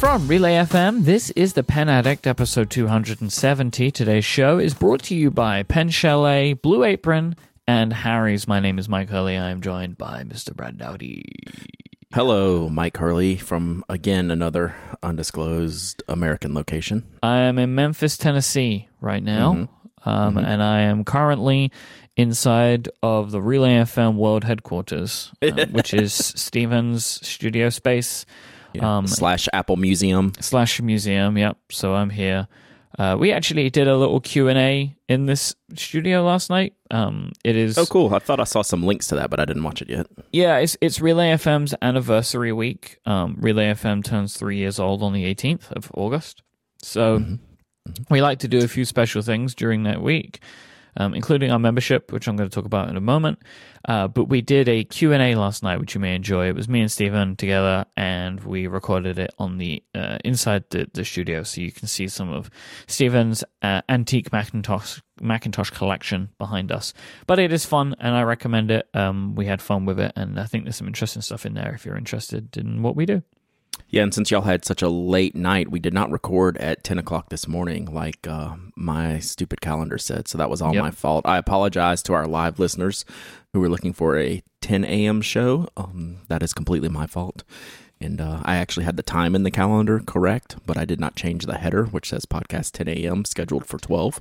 From Relay FM, this is the Pen Addict, episode 270. Today's show is brought to you by Pen Chalet, Blue Apron, and Harry's. My name is Myke Hurley. I am joined by Mr. Brad Dowdy. Hello, Myke Hurley from again another undisclosed American location. I am in Memphis, Tennessee right now, um, and I am currently inside of the Relay FM World Headquarters, uh, which is Stephen's studio space Um, slash Apple Museum. slash museum. Yep. So I'm here. Uh, we actually did a little Q and A in this studio last night. Um, it is Oh, cool! I thought I saw some links to that, but I didn't watch it yet. yeah, it's it's Relay FM's anniversary week. Um, Relay FM turns three years old on the 18th of August. So we like to do a few special things during that week, um, including our membership, which I'm going to talk about in a moment. Uh, but we did a Q&A last night, which you may enjoy. It was me and Stephen together, and we recorded it on the uh, inside the, the studio, so you can see some of Stephen's uh, antique Macintosh Macintosh collection behind us. But it is fun, and I recommend it. Um, we had fun with it, and I think there's some interesting stuff in there if you're interested in what we do. Yeah, and since y'all had such a late night, we did not record at ten o'clock this morning, like uh, my stupid calendar said. So that was all Yep. my fault. I apologize to our live listeners who were looking for a ten a.m. show. Um, that is completely my fault. And uh, I actually had the time in the calendar correct, but I did not change the header, which says podcast 10 a.m. scheduled for 12.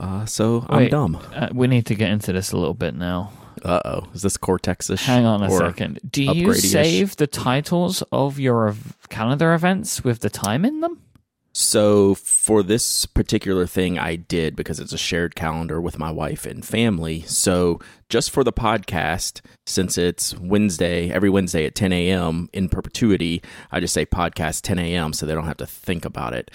Uh, so I'm dumb. Uh, we need to get into this a little bit now. Uh oh. Is this Cortex ish? Hang on a second. Do you save the titles of your ev- calendar events with the time in them? So for this particular thing, I did because it's a shared calendar with my wife and family. So just for the podcast, since it's Wednesday, every Wednesday at 10 a.m. in perpetuity, I just say podcast 10 a.m. so they don't have to think about it.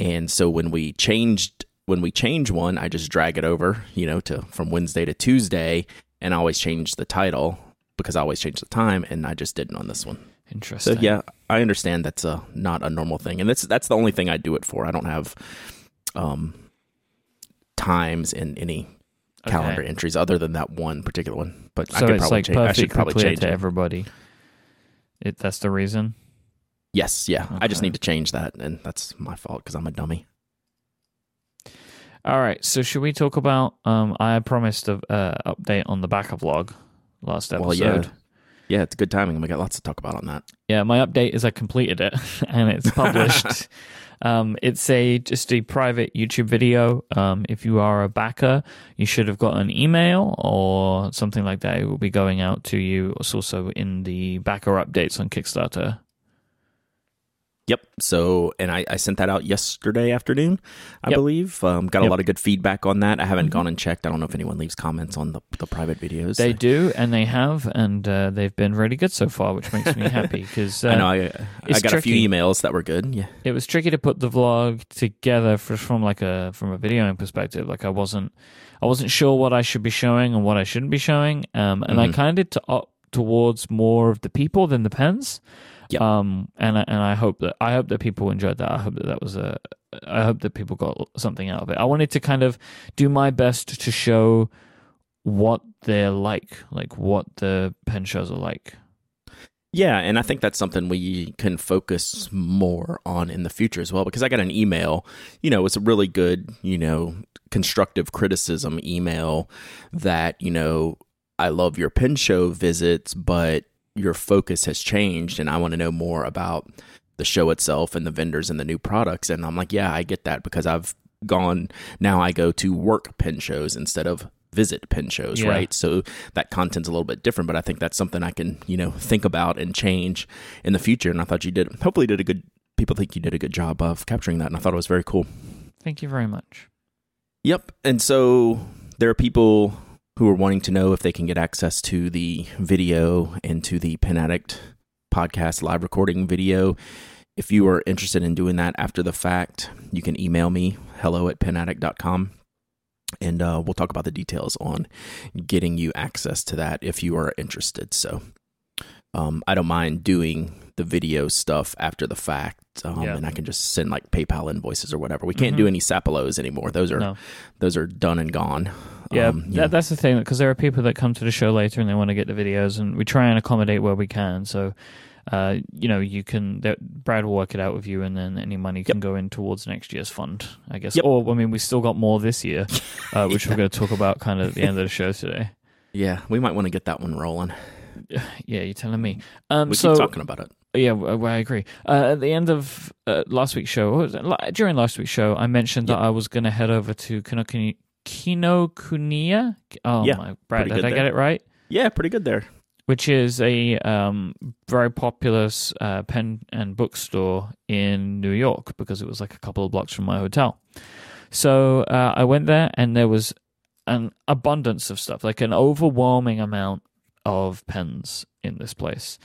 And so when we changed, when we change one, I just drag it over, you know, to from Wednesday to Tuesday, and I always change the title because I always change the time, and I just didn't on this one. So Interesting. yeah, I understand that's a not a normal thing, and that's that's the only thing I do it for. I don't have um times in any calendar Okay. entries other than that one particular one. But I So could it's probably like change. I should probably clear change to it. everybody. It, that's the reason. Yes, yeah. I just need to change that, and that's my fault because I'm a dummy. All right. So should we talk about? Um, I promised a uh, update on the backup log last episode. Well, yeah, yeah. It's good timing. We got lots to talk about on that. Yeah, my update is I completed it and it's published. um, it's a just a private YouTube video. Um, if you are a backer, you should have got an email or something like that. It will be going out to you. It's also in the backer updates on Kickstarter. Yep. So, and I, I sent that out yesterday afternoon, I Yep. believe. Um, got a lot of good feedback on that. I haven't Mhm. gone and checked. I don't know if anyone leaves comments on the, the private videos. They do, and they have, and uh, they've been really good so far, which makes me happy because uh, I know. I, I got a few emails that were good. Yeah. it was tricky to put the vlog together for, from like a from a videoing perspective. Like I wasn't I wasn't sure what I should be showing and what I shouldn't be showing. Um, and I Mhm. kind of to opt towards more of the people than the pens. Yep. Um, and and I hope that I hope that people enjoyed that. I hope that that was a. I hope that people got something out of it. I wanted to kind of do my best to show what they're like, like what the pen shows are like. Yeah, and I think that's something we can focus more on in the future as well because I got an email, you know, it's a really good, you know, constructive criticism email that, you know, I love your pen show visits, but your focus has changed and I want to know more about the show itself and the vendors and the new products and I'm like, yeah, I get that because I've gone now I go to work pen shows instead of visit pen shows, Yeah. right? So that content's a little bit different, but I think that's something I can, you know, think about and change in the future. And I thought you did, hopefully, did a good. People think you did a good job of capturing that, and I thought it was very cool. Thank you very much. Yep. And so there are people who are wanting to know if they can get access to the video and to the Pen Addict podcast live recording video. If you are interested in doing that after the fact, you can email me hello at penaddict.com and uh, we'll talk about the details on getting you access to that if you are interested. So um, I don't mind doing the video stuff after the fact, um, Yeah. and I can just send like PayPal invoices or whatever. We can't do any Sapolos anymore; those are No. those are done and gone. Yeah, Um, that, that's the thing because there are people that come to the show later and they want to get the videos, and we try and accommodate where we can. So, uh, you know, you can Brad will work it out with you, and then any money can go in towards next year's fund, I guess. Yep. Or I mean, we still got more this year, uh, which we're going to talk about kind of at the end of the show today. Yeah, we might want to get that one rolling. Yeah, you're telling me. Um, We so keep talking about it. Yeah, well, I agree. Uh, at the end of uh, last week's show, what was it? Li- during last week's show, I mentioned that I was going to head over to Kinokuni- Kinokuniya. Oh Yeah, my, Brad, did I get it right? Yeah, pretty good there. which is a um, very popular uh, pen and bookstore in New York because it was like a couple of blocks from my hotel. So uh, I went there and there was an abundance of stuff, like an overwhelming amount of pens in this place.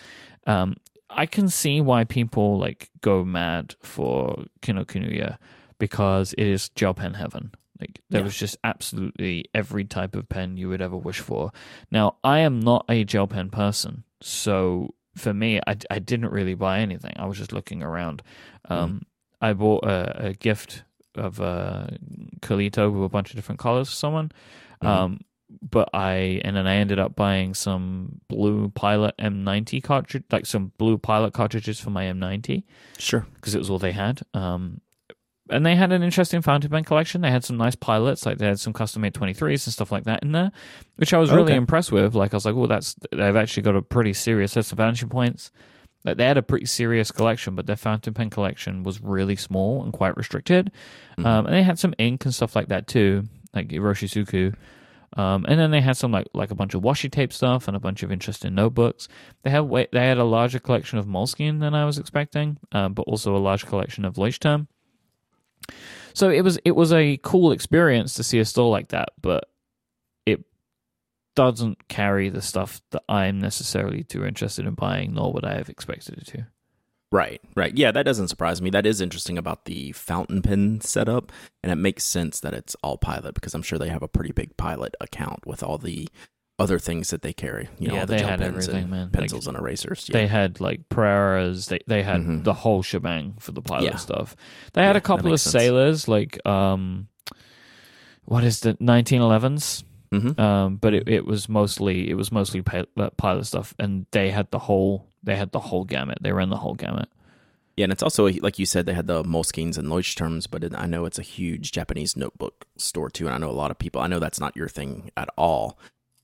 Um, I can see why people like go mad for Kinokuniya because it is gel pen heaven. Like there Yeah. was just absolutely every type of pen you would ever wish for. Now I am not a gel pen person, so for me, I, I didn't really buy anything. I was just looking around. Um, I bought a, a gift of a Coleto with a bunch of different colors for someone. Mhm. Um, but I and then I ended up buying some blue Pilot M90 cartridge, like some blue Pilot cartridges for my M90 Sure. because it was all they had. Um, and they had an interesting fountain pen collection. They had some nice pilots, like they had some custom made 23s and stuff like that in there, which I was really Okay. impressed with. Like I was like, oh, that's they've actually got a pretty serious set of vanishing points. Like they had a pretty serious collection, but their fountain pen collection was really small and quite restricted. Mhm. Um, and they had some ink and stuff like that too, like Iroshizuku. Um, and then they had some like like a bunch of washi tape stuff and a bunch of interesting notebooks. They had they had a larger collection of Moleskine than I was expecting, um, but also a large collection of Leuchtturm. So it was it was a cool experience to see a store like that, but it doesn't carry the stuff that I'm necessarily too interested in buying, nor would I have expected it to. Right, right. Yeah, that doesn't surprise me. That is interesting about the fountain pen setup, and it makes sense that it's all Pilot because I'm sure they have a pretty big Pilot account with all the other things that they carry. You know, Yeah, all the they had pens everything, and man. Like, pencils and erasers. Yeah. They had like Preras. They they had Mhm. the whole shebang for the pilot Yeah. stuff. They had Yeah, a couple of sense. sailors, like um, what is the 1911s? Mhm. Um, but it, it was mostly it was mostly uh, pilot stuff, and they had the whole they had the whole gamut. They ran the whole gamut. Yeah, and it's also like you said, they had the Moleskines and Leuchtturms, but it, I know it's a huge Japanese notebook store too, and I know a lot of people. I know that's not your thing at all,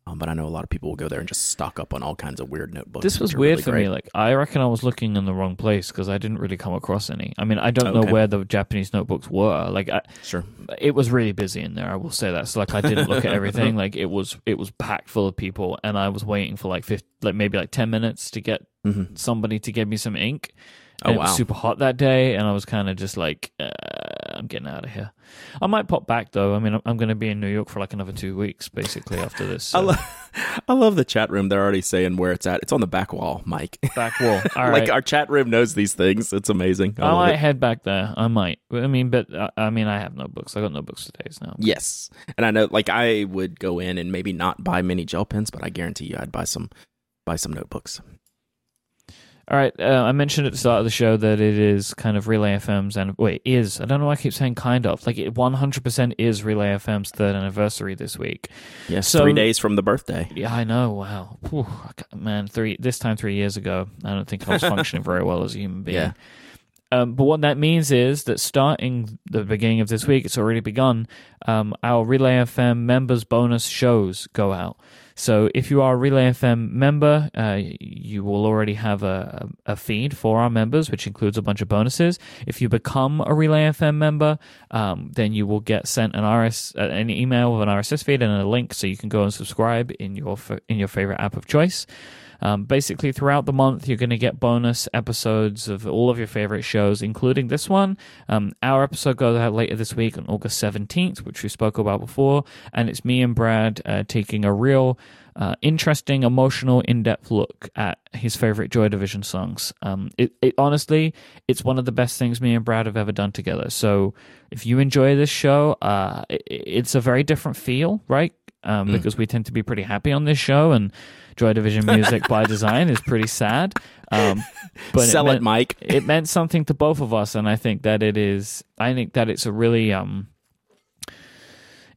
um, but I know a lot of people will go there and just stock up on all kinds of weird notebooks. This was weird really for great. me. Like I reckon I was looking in the wrong place because I didn't really come across any. I mean, I don't know where the Japanese notebooks were. Like I, Sure. it was really busy in there. I will say that. So like I didn't look at everything. Like it was it was packed full of people, and I was waiting for like 50, like maybe like ten minutes to get hmm somebody to give me some ink. Oh, And it was super hot that day, and I was kind of just like, uh, I'm getting out of here. I might pop back though. I mean, I'm, I'm going to be in New York for like another two weeks, basically after this. I, lo- I love the chat room. They're already saying where it's at. It's on the back wall, Myke. back wall. All like our chat room knows these things. It's amazing. I I might it. head back there. I might. I mean, but uh, I mean, I have notebooks. I got notebooks today now. Yes, and I know. Like I would go in and maybe not buy many gel pens, but I guarantee you, I'd buy some buy some notebooks. All right. Uh, I mentioned at the start of the show that it is kind of Relay FM's and wait is I don't know why I keep saying kind of like it 100% is Relay FM's third anniversary this week. Yes, So- three days from the birthday. Yeah, I know. Wow, Whew, man, three this time three years ago, I don't think I was functioning very well as a human being. Yeah. Um, but what that means is that starting the beginning of this week, it's already begun. Um, our Relay FM members bonus shows go out. So if you are a Relay FM member, uh, you will already have a, a feed for our members, which includes a bunch of bonuses. If you become a Relay FM member, um, then you will get sent an RS, uh, an email with an RSS feed and a link, so you can go and subscribe in your in your favorite app of choice. Um, basically, throughout the month, you're going to get bonus episodes of all of your favorite shows, including this one. Um, our episode goes out later this week on August 17th, which we spoke about before, and it's me and Brad uh, taking a real uh, interesting, emotional, in-depth look at his favorite Joy Division songs. Um, it, it honestly, it's one of the best things me and Brad have ever done together. So, if you enjoy this show, uh, it, it's a very different feel, right? Um, Mm. Because we tend to be pretty happy on this show, and Joy Division music by design is pretty sad. Um, but Sell it, meant, Myke. it meant something to both of us, and I think that it is. I think that it's a really um.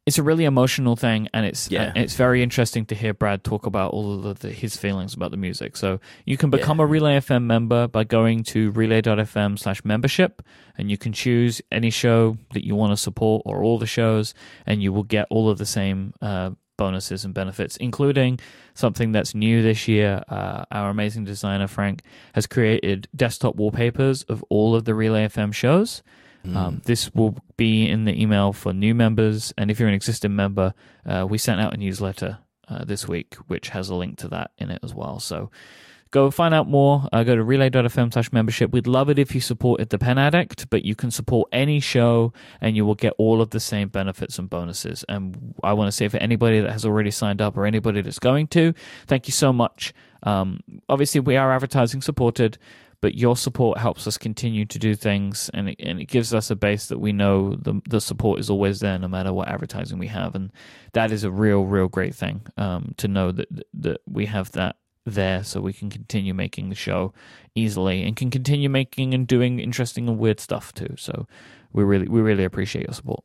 It's a really emotional thing, and it's Yeah. and it's very interesting to hear Brad talk about all of the, the, his feelings about the music. So you can become a Relay FM member by going to relay.fm slash membership, and you can choose any show that you want to support or all the shows, and you will get all of the same uh, bonuses and benefits, including something that's new this year. Uh, our amazing designer Frank has created desktop wallpapers of all of the Relay FM shows. Um, this will be in the email for new members, and if you're an existing member, uh, we sent out a newsletter uh, this week which has a link to that in it as well. So go find out more. Uh, go to relay.fm slash membership. We'd love it if you supported the Pen Addict, but you can support any show and you will get all of the same benefits and bonuses. And I want to say for anybody that has already signed up or anybody that's going to, thank you so much. Um, obviously, we are advertising supported, but your support helps us continue to do things and it, and it gives us a base that we know the, the support is always there no matter what advertising we have. And that is a real, real great thing um, to know that, that we have that there so we can continue making the show easily and can continue making and doing interesting and weird stuff too. So we really we really appreciate your support.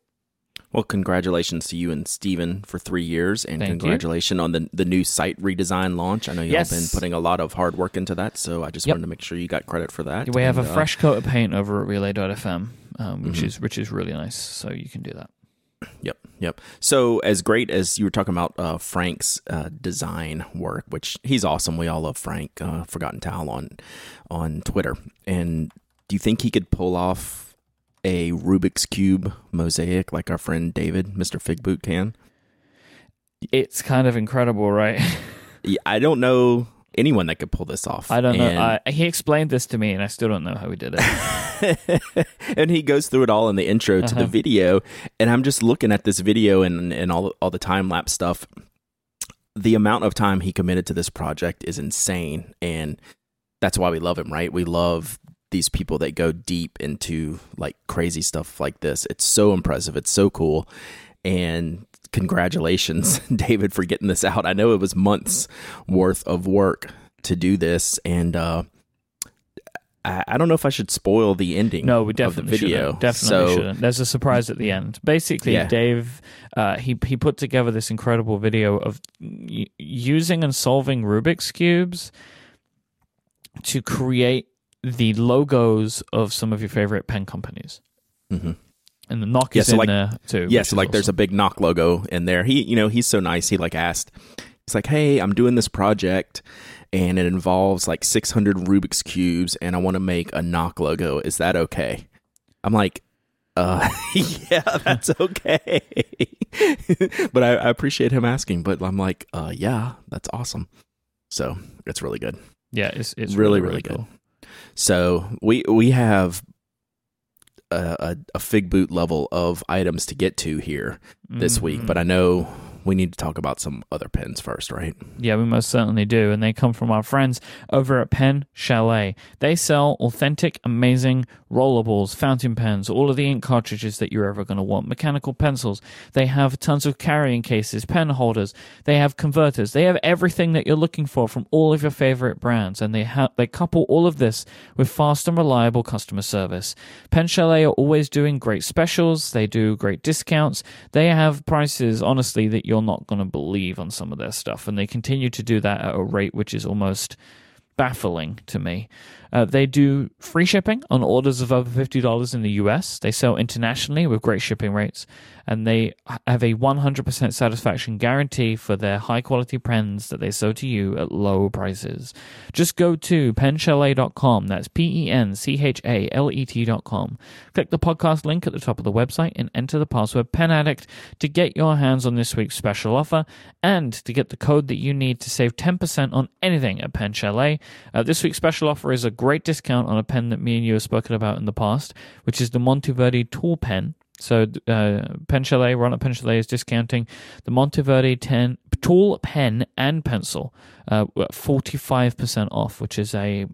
Well, congratulations to you and Stephen for three years, and Thank you. congratulations on the the new site redesign launch. I know you've Yes. been putting a lot of hard work into that, so I just Yep. wanted to make sure you got credit for that. We have a uh, fresh coat of paint over at relay.fm, um, which Mhm. is which is really nice. So you can do that. Yep, yep. So as great as you were talking about uh, Frank's uh, design work, which he's awesome. We all love Frank, uh, Forgotten Towel on on Twitter. And do you think he could pull off a Rubik's cube mosaic like our friend David, Mister Figboot, can? It's kind of incredible, right? I don't know anyone that could pull this off. I don't know. I, he explained this to me, and I still don't know how he did it. and he goes through it all in the intro to Uh-huh. the video and i'm just looking at this video and, and all, all the time lapse stuff the amount of time he committed to this project is insane and that's why we love him right we love these people that go deep into like crazy stuff like this it's so impressive it's so cool and congratulations david for getting this out i know it was months worth of work to do this and uh I, I don't know if I should spoil the ending No, we of the definitely video. shouldn't. Definitely so, shouldn't. There's a surprise at the end. Basically, Yeah. Dave, uh, he he put together this incredible video of y- using and solving Rubik's cubes to create the logos of some of your favorite pen companies. Mhm. And the Nock Yeah, is so in like- there too. Yeah, so like there's a big Nock logo in there. He, you know, he's so nice. He like asked, he's like, "Hey, I'm doing this project, and it involves like 600 Rubik's cubes, and I want to make a Nock logo. Is that okay?" I'm like, "Uh, yeah, that's okay." but I, I appreciate him asking. But I'm like, "Uh, yeah, that's awesome." So it's really good. yeah, it's it's really, really, really cool. So we we have a, a, a Figboot level of items to get to here this week, Mhm. but I know we need to talk about some other pens first, right? Yeah, we most certainly do. And they come from our friends over at Pen Chalet. They sell authentic, amazing rollerballs, fountain pens, all of the ink cartridges that you're ever going to want, mechanical pencils. They have tons of carrying cases, pen holders. They have converters. They have everything that you're looking for from all of your favorite brands. And they have they couple all of this with fast and reliable customer service. Pen Chalet are always doing great specials. They do great discounts. They have prices, honestly, that you're not going to believe on some of their stuff. And they continue to do that at a rate which is almost baffling to me. Uh, they do free shipping on orders of over $50 in the US. They sell internationally with great shipping rates. And they have a 100% satisfaction guarantee for their high quality pens that they sell to you at low prices. Just go to penchalet.com. That's P E N C H A L E T.com. Click the podcast link at the top of the website and enter the password PenAddict to get your hands on this week's special offer and to get the code that you need to save 10% on anything at Pen Chalet. Uh, this week's special offer is a great discount on a pen that me and you have spoken about in the past, which is the Monteverde Tool Pen. So, uh, Pen Chalet, Ron at Pen Chalet is discounting the Monteverde 10 tool pen and pencil uh, at 45% off, which is a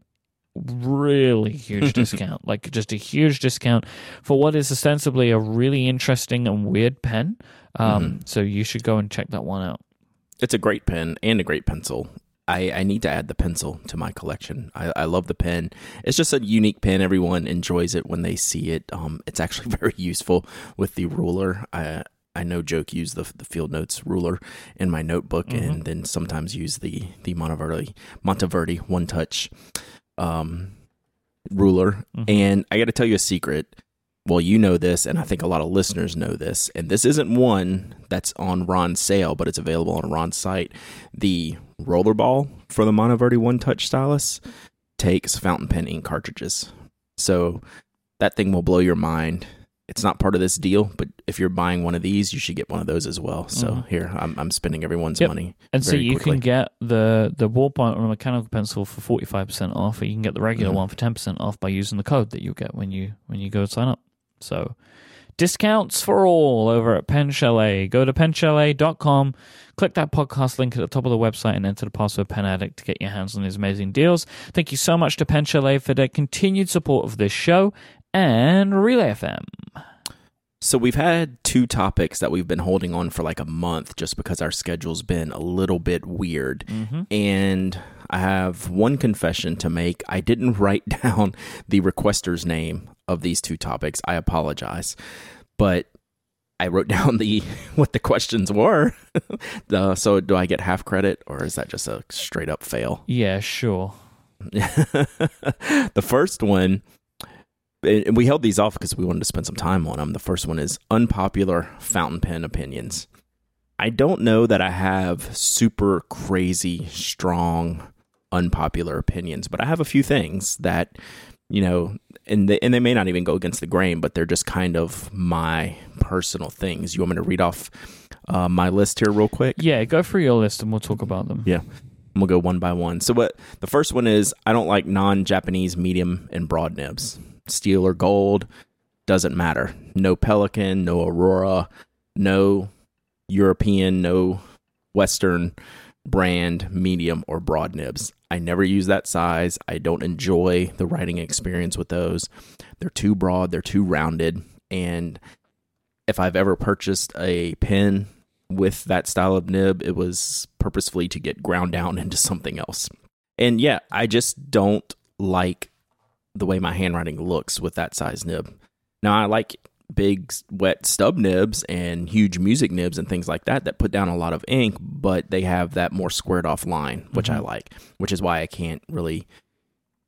really huge discount. Like, just a huge discount for what is ostensibly a really interesting and weird pen. Um, So, you should go and check that one out. It's a great pen and a great pencil. I, I need to add the pencil to my collection. I, I love the pen. It's just a unique pen. Everyone enjoys it when they see it. Um, it's actually very useful with the ruler. I I know Joke use the the field notes ruler in my notebook, Mhm. and then sometimes use the the Monteverde Monteverde one touch um, ruler. Mhm. And I got to tell you a secret. Well, you know this, and I think a lot of listeners know this. And this isn't one that's on Ron's sale, but it's available on Ron's site. The rollerball for the Monteverde One Touch stylus takes fountain pen ink cartridges. So that thing will blow your mind. It's not part of this deal, but if you're buying one of these, you should get one of those as well. So Mhm. here, I'm, I'm spending everyone's Yep. money. And so you quickly. can get the the ballpoint or a mechanical pencil for forty five percent off, or you can get the regular Mhm. one for ten percent off by using the code that you get when you when you go sign up. So discounts for all over at Pen Chalet. Go to penchalet.com, click that podcast link at the top of the website, and enter the password Pen Addict to get your hands on these amazing deals. Thank you so much to Pen Chalet for their continued support of this show and Relay FM. So we've had two topics that we've been holding on for like a month just because our schedule's been a little bit weird. Mm-hmm. And I have one confession to make. I didn't write down the requester's name of these two topics. I apologize. But I wrote down the what the questions were. uh, so do I get half credit or is that just a straight up fail? Yeah, sure. the first one, and we held these off because we wanted to spend some time on them. The first one is unpopular fountain pen opinions. I don't know that I have super crazy, strong, unpopular opinions, but I have a few things that, you know, and they, and they may not even go against the grain, but they're just kind of my personal things. You want me to read off uh, my list here real quick? Yeah, go through your list and we'll talk about them. Yeah. And we'll go one by one. So what the first one is I don't like non-Japanese medium and broad nibs. Steel or gold doesn't matter. No Pelikan, no Aurora, no European, no Western brand medium or broad nibs. I never use that size. I don't enjoy the writing experience with those. They're too broad, they're too rounded, and if I've ever purchased a pen with that style of nib, it was purposefully to get ground down into something else. And yeah, I just don't like the way my handwriting looks with that size nib. Now, I like big, wet stub nibs and huge music nibs and things like that that put down a lot of ink, but they have that more squared off line, which I Mhm. like, which is why I can't really,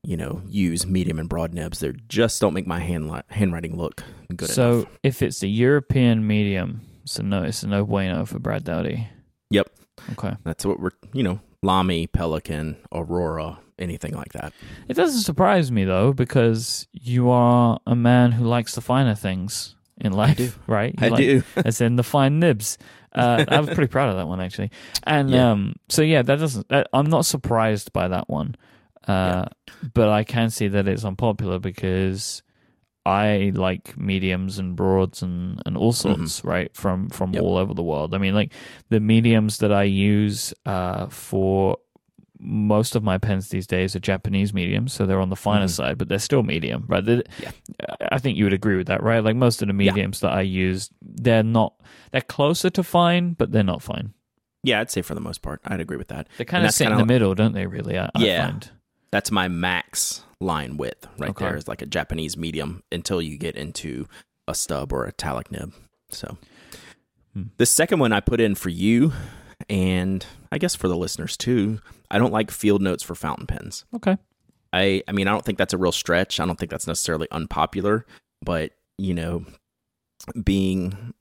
you know, use medium and broad nibs. They just don't make my hand li- handwriting look good so enough. if it's a European medium, so no, it's a no bueno for Brad Dowdy. Yep. Okay. That's what we're, you know, Lamy, Pelikan, Aurora, anything like that. It doesn't surprise me though, because you are a man who likes the finer things in life, right? You I like- do. as in the fine nibs. Uh, I was pretty proud of that one actually, and Yeah. um, so yeah, that doesn't. That, I'm not surprised by that one, uh, but I can see that it's unpopular because I like mediums and broads and, and all sorts, right? From from Mm-hmm. Yep. all over the world. I mean, like the mediums that I use uh, for most of my pens these days are Japanese mediums, so they're on the finer Mhm. side, but they're still medium, right? Yeah. I think you would agree with that, right? Like most of the Yeah. mediums that I use, they're not they're closer to fine, but they're not fine. Yeah, I'd say for the most part, I'd agree with that. They kind of sit in the middle, don't they? Really, I, Yeah. I find. That's my max line width right Okay. there is like a Japanese medium until you get into a stub or a italic nib. So Hmm. the second one I put in for you and I guess for the listeners too, I don't like field notes for fountain pens. Okay. I I mean, I don't think that's a real stretch. I don't think that's necessarily unpopular, but you know, being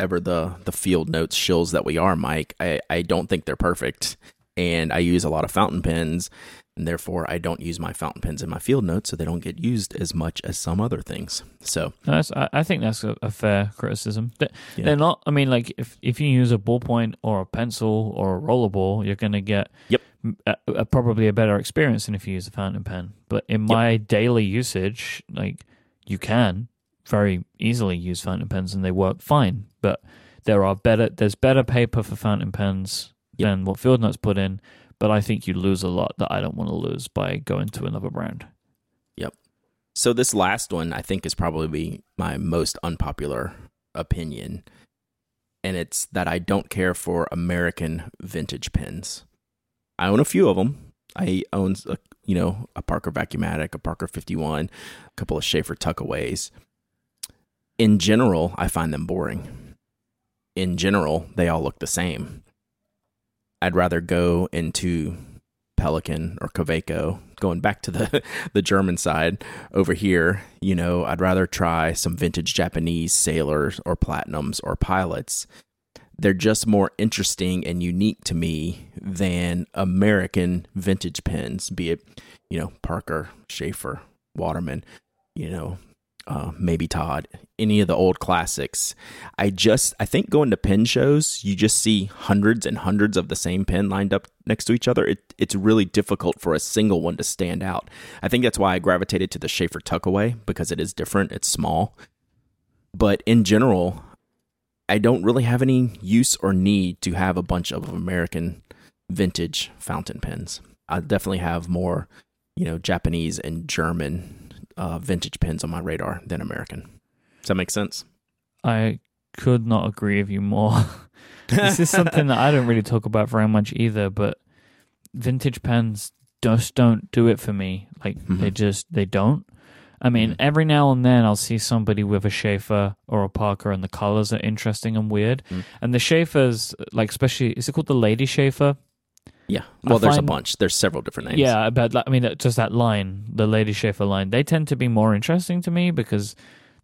ever the the field notes shills that we are, Myke, I I don't think they're perfect, and I use a lot of fountain pens, and therefore I don't use my fountain pens in my field notes, so they don't get used as much as some other things. So No, that's, I, I think that's a, a fair criticism. They, Yeah. They're not. I mean, like if if you use a ballpoint or a pencil or a rollerball, you're going to get Yep. a, a- probably a better experience than if you use a fountain pen. But in my daily usage, like you can very easily use fountain pens and they work fine. But there are better. There's better paper for fountain pens Yep. than what Field Notes put in. But I think you lose a lot that I don't want to lose by going to another brand. Yep. So this last one I think is probably my most unpopular opinion and it's that I don't care for American vintage pens. I own a few of them. I own a, you know, a Parker Vacuumatic, a Parker 51, a couple of Sheaffer Tuckaways. In general, I find them boring. in general, they all look the same. I'd rather go into Pelikan or Kaweco, going back to the the German side over here, you know, I'd rather try some vintage Japanese sailors or platinums or pilots. They're just more interesting and unique to me than American vintage pens, be it, you know, Parker, Sheaffer, Waterman, you know, uh, Mabie Todd, any of the old classics. I just, I think going to pen shows, you just see hundreds and hundreds of the same pen lined up next to each other. It, it's really difficult for a single one to stand out. I think that's why I gravitated to the Sheaffer Tuckaway because it is different, it's small. But in general, I don't really have any use or need to have a bunch of American vintage fountain pens. I definitely have more, you know, Japanese and German uh, vintage pens on my radar than American. Does that make sense? I could not agree with you more. this is something that I don't really talk about very much either, but vintage pens just don't do it for me. Like mm-hmm. they just they don't. I mean, mm-hmm. every now and then I'll see somebody with a Sheaffer or a Parker, and the colors are interesting and weird. Mm-hmm. And the Sheaffers, like especially, is it called the Lady Sheaffer? Yeah. Well, I there's find, a bunch. There's several different names. Yeah, but I mean, just that line, the Lady Sheaffer line, they tend to be more interesting to me because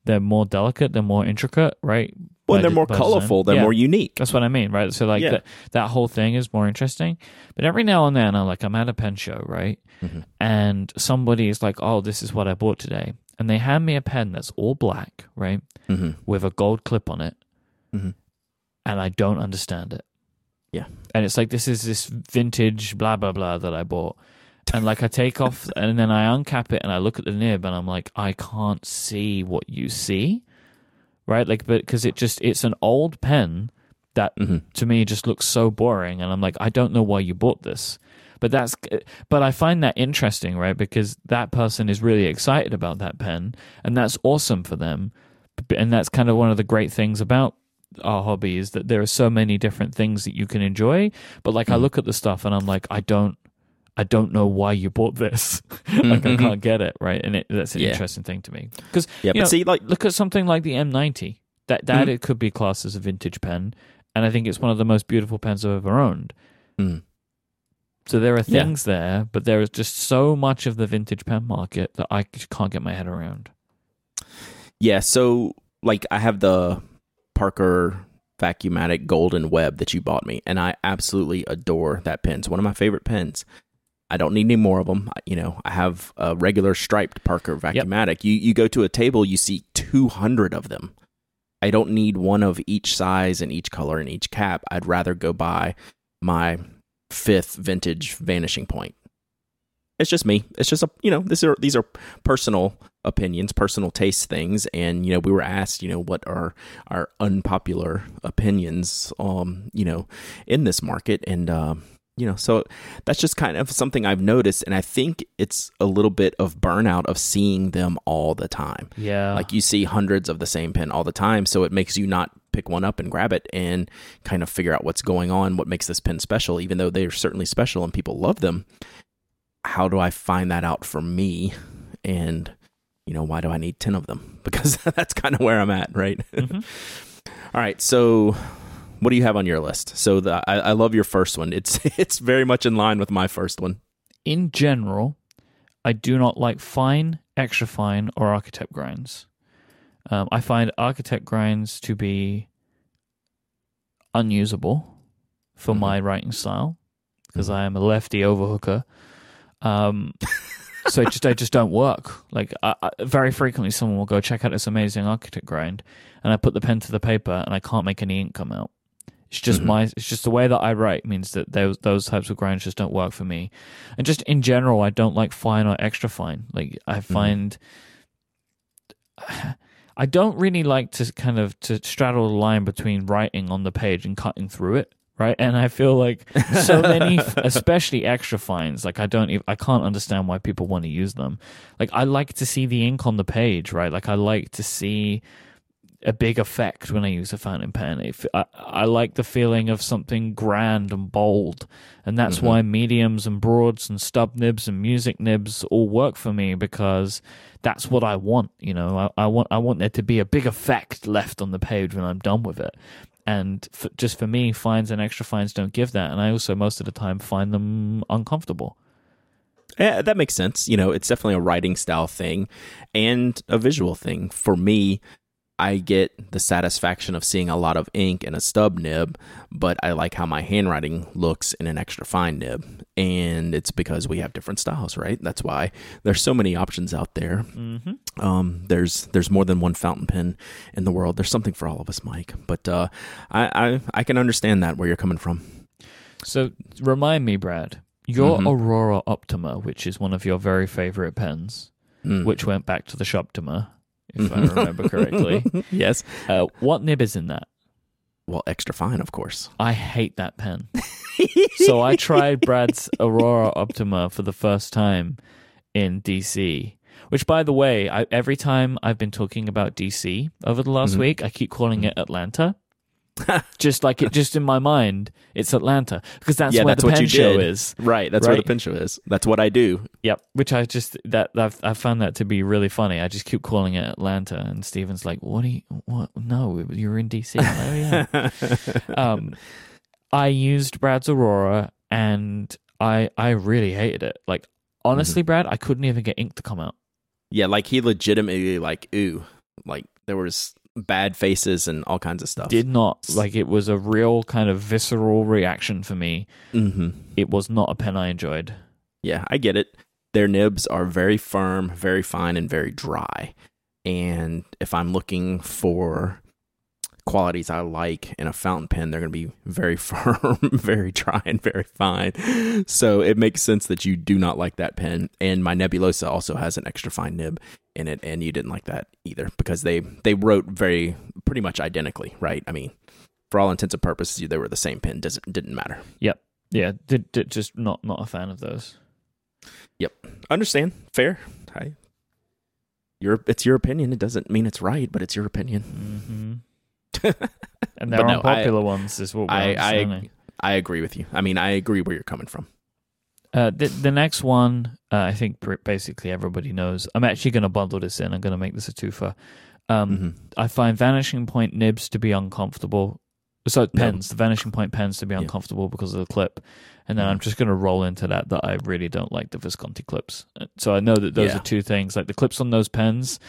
they're more delicate, they're more intricate, right? Well, they're more colorful, they're yeah, more unique. That's what I mean, right? So, like, yeah. that, that whole thing is more interesting. But every now and then, I'm like, I'm at a pen show, right? Mm-hmm. And somebody is like, oh, this is what I bought today. And they hand me a pen that's all black, right? Mm-hmm. With a gold clip on it. Mm-hmm. And I don't understand it. Yeah. And it's like this is this vintage blah blah blah that I bought. And like I take off and then I uncap it and I look at the nib and I'm like I can't see what you see. Right? Like but cuz it just it's an old pen that mm-hmm. to me just looks so boring and I'm like I don't know why you bought this. But that's but I find that interesting, right? Because that person is really excited about that pen and that's awesome for them. And that's kind of one of the great things about our hobby is that there are so many different things that you can enjoy. But like, mm. I look at the stuff and I'm like, I don't, I don't know why you bought this. like, mm-hmm. I can't get it right, and it, that's an yeah. interesting thing to me because yeah, but know, see, like, look at something like the M90. That that mm. it could be classed as a vintage pen, and I think it's one of the most beautiful pens I've ever owned. Mm. So there are things yeah. there, but there is just so much of the vintage pen market that I can't get my head around. Yeah, so like I have the Parker Vacuumatic Golden Web that you bought me, and I absolutely adore that pen. It's one of my favorite pens. I don't need any more of them. You know, I have a regular striped Parker Vacuumatic. Yep. You you go to a table, you see 200 of them. I don't need one of each size and each color and each cap. I'd rather go buy my fifth vintage Vanishing Point it's just me. It's just a you know these are these are personal opinions, personal taste things, and you know we were asked you know what are our unpopular opinions um you know in this market and um you know so that's just kind of something I've noticed and I think it's a little bit of burnout of seeing them all the time. Yeah. Like you see hundreds of the same pen all the time so it makes you not pick one up and grab it and kind of figure out what's going on, what makes this pen special even though they're certainly special and people love them how do I find that out for me? And, you know, why do I need 10 of them? Because that's kind of where I'm at, right? Mm-hmm. All right. So, what do you have on your list? So, the, I, I love your first one. It's, it's very much in line with my first one. In general, I do not like fine, extra fine, or architect grinds. Um, I find architect grinds to be unusable for mm-hmm. my writing style because mm-hmm. I am a lefty overhooker um, so just I just don't work. Like I, I, very frequently, someone will go check out this amazing architect grind, and I put the pen to the paper, and I can't make any ink come out. It's just mm-hmm. my it's just the way that I write means that those those types of grinds just don't work for me. And just in general, I don't like fine or extra fine. Like I mm-hmm. find mm-hmm. I don't really like to kind of to straddle the line between writing on the page and cutting through it right? And I feel like so many, especially extra fines, like I don't, even, I can't understand why people want to use them. Like I like to see the ink on the page, right? Like I like to see a big effect when I use a fountain pen. I, I like the feeling of something grand and bold, and that's mm-hmm. why mediums and broads and stub nibs and music nibs all work for me because that's what I want. You know, I, I want I want there to be a big effect left on the page when I'm done with it. And just for me, fines and extra fines don't give that, and I also most of the time find them uncomfortable. Yeah, that makes sense. You know, it's definitely a writing style thing and a visual thing. For me, I get the satisfaction of seeing a lot of ink in a stub nib, but I like how my handwriting looks in an extra fine nib. And it's because we have different styles, right? That's why there's so many options out there. Mm-hmm. Um, there's there's more than one fountain pen in the world. There's something for all of us, Myke. But uh, I, I I can understand that where you're coming from. So remind me, Brad, your Mhm. Aurora Optima, which is one of your very favorite pens, Mm. which went back to the Shoptima, if I remember correctly. yes. Uh, what nib is in that? Well, extra fine, of course. I hate that pen. so I tried Brad's Aurora Optima for the first time in DC. Which, by the way, I, every time I've been talking about DC over the last Mhm. week, I keep calling it Atlanta. just like it, just in my mind, it's Atlanta because that's Yeah, where that's the pen show did. is. Right. That's where the Right. pen show is. That's what I do. Yep. Which I just that I've I found that to be really funny. I just keep calling it Atlanta, and Stephen's like, "What are you? What? No, you're in DC." "Oh, yeah." um, I used Brad's Aurora, and I I really hated it. Like honestly, Brad, I couldn't even get ink to come out. Yeah, like he legitimately like ooh, like there was bad faces and all kinds of stuff. Did not like it was a real kind of visceral reaction for me. hmm It was not a pen I enjoyed. Yeah, I get it. Their nibs are very firm, very fine, and very dry. And if I'm looking for qualities I like in a fountain pen, they're going to be very firm, very dry, and very fine. So it makes sense that you do not like that pen. And my Nebulosa also has an extra fine nib in it, and you didn't like that either because they they wrote very pretty much identically, right? I mean, for all intents and purposes, they were the same pen. Doesn't didn't matter. Yep. Yeah, did, did just not not a fan of those. Yep. Understand fair I, your it's your opinion it doesn't mean it's right but it's your opinion hmm and they're no, unpopular ones is what we're I. I i agree with you i mean i agree where you're coming from Uh, the, the next one, uh, I think pr- basically everybody knows. I'm actually going to bundle this in. I'm going to make this a twofer. Um, Mhm. I find vanishing point nibs to be uncomfortable. So No. pens, the vanishing point pens to be Yeah. uncomfortable because of the clip, and then Mhm. I'm just going to roll into that that I really don't like the Visconti clips. Uh, So I know that those Yeah. are two things. Like the clips on those pens,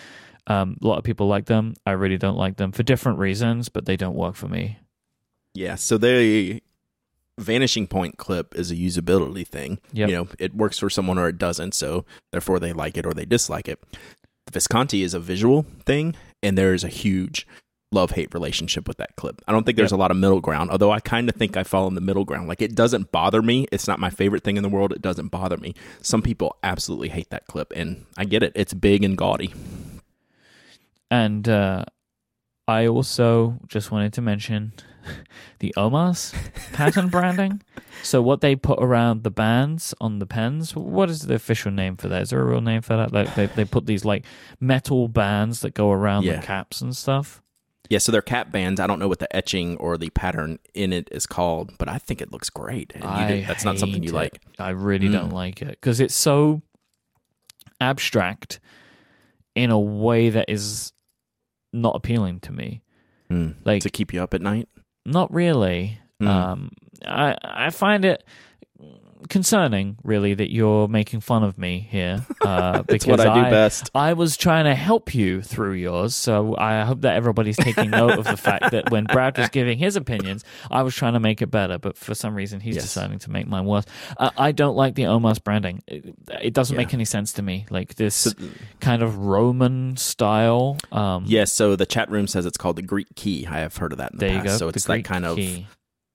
um, a lot of people like them. I really don't like them for different reasons, but they don't work for me. yeah so the vanishing point clip is a usability thing Yep. you know it works for someone or it doesn't so therefore they like it or they dislike it the visconti is a visual thing and there's a huge love hate relationship with that clip. I don't think there's a lot of middle ground, although I kind of think I fall in the middle ground. Like it doesn't bother me. It's not my favorite thing in the world. It doesn't bother me. Some people absolutely hate that clip, and I get it. It's big and gaudy. And uh, I also just wanted to mention the Omas pattern branding. So what they put around the bands on the pens, what is the official name for that? Is there a real name for that? Like they they put these like metal bands that go around Yeah. the caps and stuff. Yeah, so they're cap bands. I don't know what the etching or the pattern in it is called, but I think it looks great. And you I did- that's not something you it. like. I really Mm. don't like it because it's so abstract in a way that is not appealing to me. Hmm. Like to keep you up at night. Not really. Mm. Um, I I find it concerning, really, that you're making fun of me here. Uh, It's because what I do best. I was trying to help you through yours, so I hope that everybody's taking note of the fact that when Brad was giving his opinions, I was trying to make it better, but for some reason he's Yes. deciding to make mine worse. Uh, I don't like the Omas branding. It, it doesn't Yeah. make any sense to me. Like this So- kind of Roman style. Um, Yes, so the chat room says it's called the Greek key. I have heard of that in the there you past. go. So the it's that Greek kind of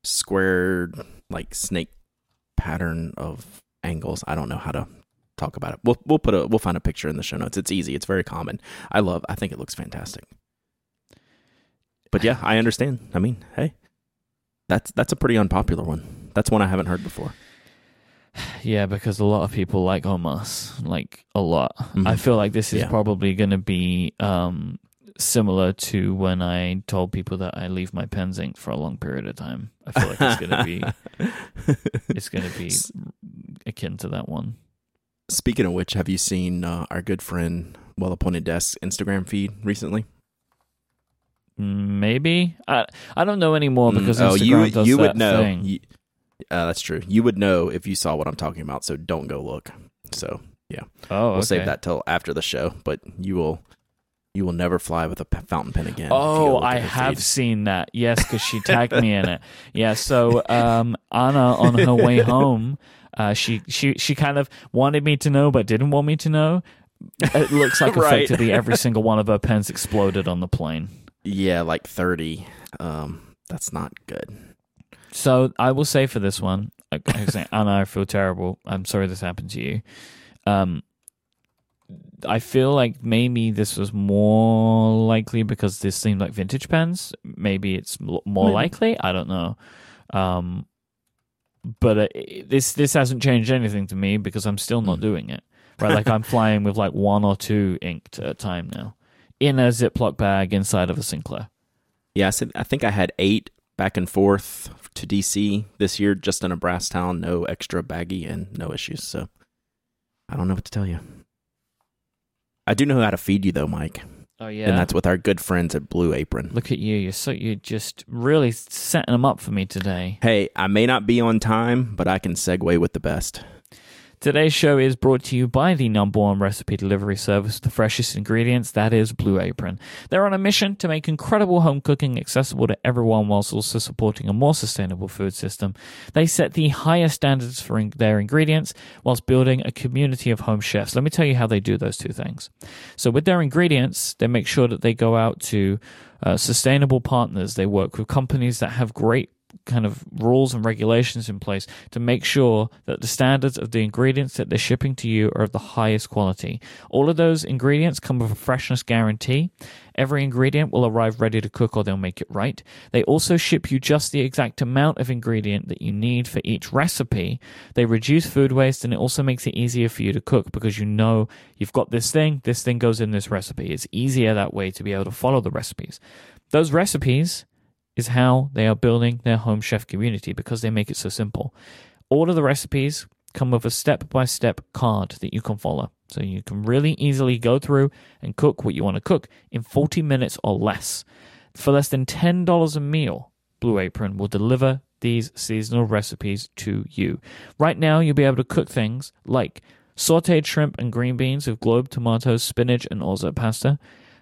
squared, like snake pattern of angles. I don't know how to talk about it. We'll we'll put a we'll find a picture in the show notes. It's easy. It's very common. I love. I think it looks fantastic. But yeah, I understand. I mean, hey, that's that's a pretty unpopular one. That's one I haven't heard before. Yeah, because a lot of people like Omas, like a lot. Mhm. I feel like this is Yeah. probably going to be um, similar to when I told people that I leave my pens inked for a long period of time. I feel like it's going to be it's to be akin to that one. Speaking of which, have you seen uh, our good friend Well Appointed Desk Instagram feed recently? Maybe I I don't know anymore because Mm, oh, Instagram you does you that would know. thing. You- uh, that's true. You would know if you saw what I'm talking about. So don't go look. So yeah. oh, we'll save that till after the show. But you will you will never fly with a p- fountain pen again. if you go Oh, I have feed. seen that. Yes, because she tagged me in it. Yeah. So um, Ana, on her way home, uh, she she she kind of wanted me to know, but didn't want me to know. It looks like Right. effectively every single one of her pens exploded on the plane. Yeah, like thirty. Um, that's not good. So I will say for this one, I, I say, Ana, I feel terrible. I'm sorry this happened to you. Um, I feel like maybe this was more likely because this seemed like vintage pens. Maybe it's more Maybe. likely. I don't know. Um, but uh, this this hasn't changed anything to me because I'm still not Mm. doing it. Right, like I'm flying with like one or two inked at a time now, in a Ziploc bag inside of a Sinclair. Yeah, I said I think I had eight back and forth to DC this year, just in a Brasstown, no extra baggy and no issues. So I don't know what to tell you. I do know how to feed you though, Myke, Oh yeah, and that's with our good friends at Blue Apron. Look at you. You're so you're just really setting them up for me today. Hey, I may not be on time, but I can segue with the best. Today's show is brought to you by the number one recipe delivery service, the freshest ingredients, that is Blue Apron. They're on a mission to make incredible home cooking accessible to everyone whilst also supporting a more sustainable food system. They set the highest standards for in- their ingredients whilst building a community of home chefs. Let me tell you how they do those two things. So with their ingredients, they make sure that they go out to uh, sustainable partners. They work with companies that have great kind of rules and regulations in place to make sure that the standards of the ingredients that they're shipping to you are of the highest quality. All of those ingredients come with a freshness guarantee. Every ingredient will arrive ready to cook or they'll make it right. They also ship you just the exact amount of ingredient that you need for each recipe. They reduce food waste and it also makes it easier for you to cook because you know you've got this thing, this thing goes in this recipe. It's easier that way to be able to follow the recipes. Those recipes is how they are building their home chef community because they make it so simple. All of the recipes come with a step by step card that you can follow. So you can really easily go through and cook what you want to cook in 40 minutes or less. For less than $10 a meal, Blue Apron will deliver these seasonal recipes to you. Right now, you'll be able to cook things like sauteed shrimp and green beans with globe tomatoes, spinach, and orzo pasta,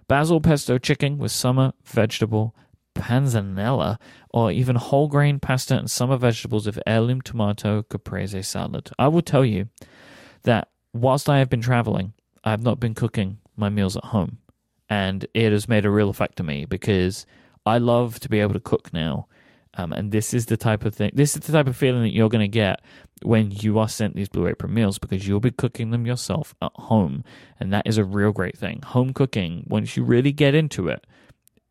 basil pesto chicken with summer vegetable panzanella, or even whole grain pasta and summer vegetables with heirloom tomato caprese salad. I will tell you that whilst I have been traveling, I have not been cooking my meals at home. And it has made a real effect to me because I love to be able to cook now. Um, and this is the type of thing, this is the type of feeling that you're going to get when you are sent these Blue Apron meals because you'll be cooking them yourself at home. And that is a real great thing. Home cooking, once you really get into it,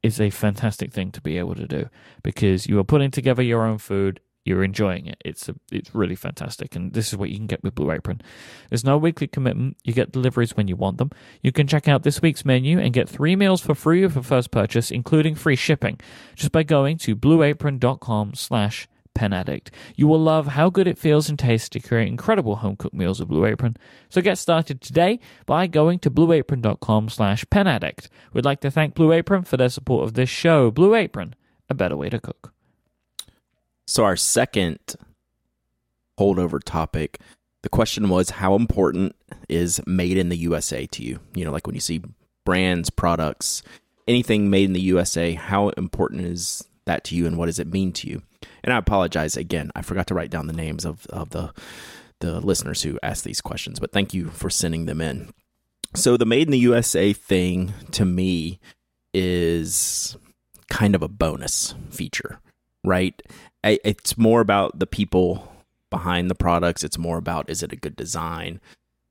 is a fantastic thing to be able to do because you are putting together your own food. You're enjoying it. It's a, it's really fantastic, and this is what you can get with Blue Apron. There's no weekly commitment. You get deliveries when you want them. You can check out this week's menu and get three meals for free with your first purchase, including free shipping, just by going to blueapron.com/slash pen addict. You will love how good it feels and tastes to create incredible home cooked meals with Blue Apron. So get started today by going to blueapron.com slash pen addict. We'd like to thank Blue Apron for their support of this show. Blue Apron, a better way to cook. So our second holdover topic, the question was how important is made in the USA to you? You know, like when you see brands, products, anything made in the USA, how important is that to you and what does it mean to you? And I apologize again, I forgot to write down the names of, of the the listeners who asked these questions, but thank you for sending them in. So the made in the USA thing to me is kind of a bonus feature, right? I, it's more about the people behind the products. It's more about is it a good design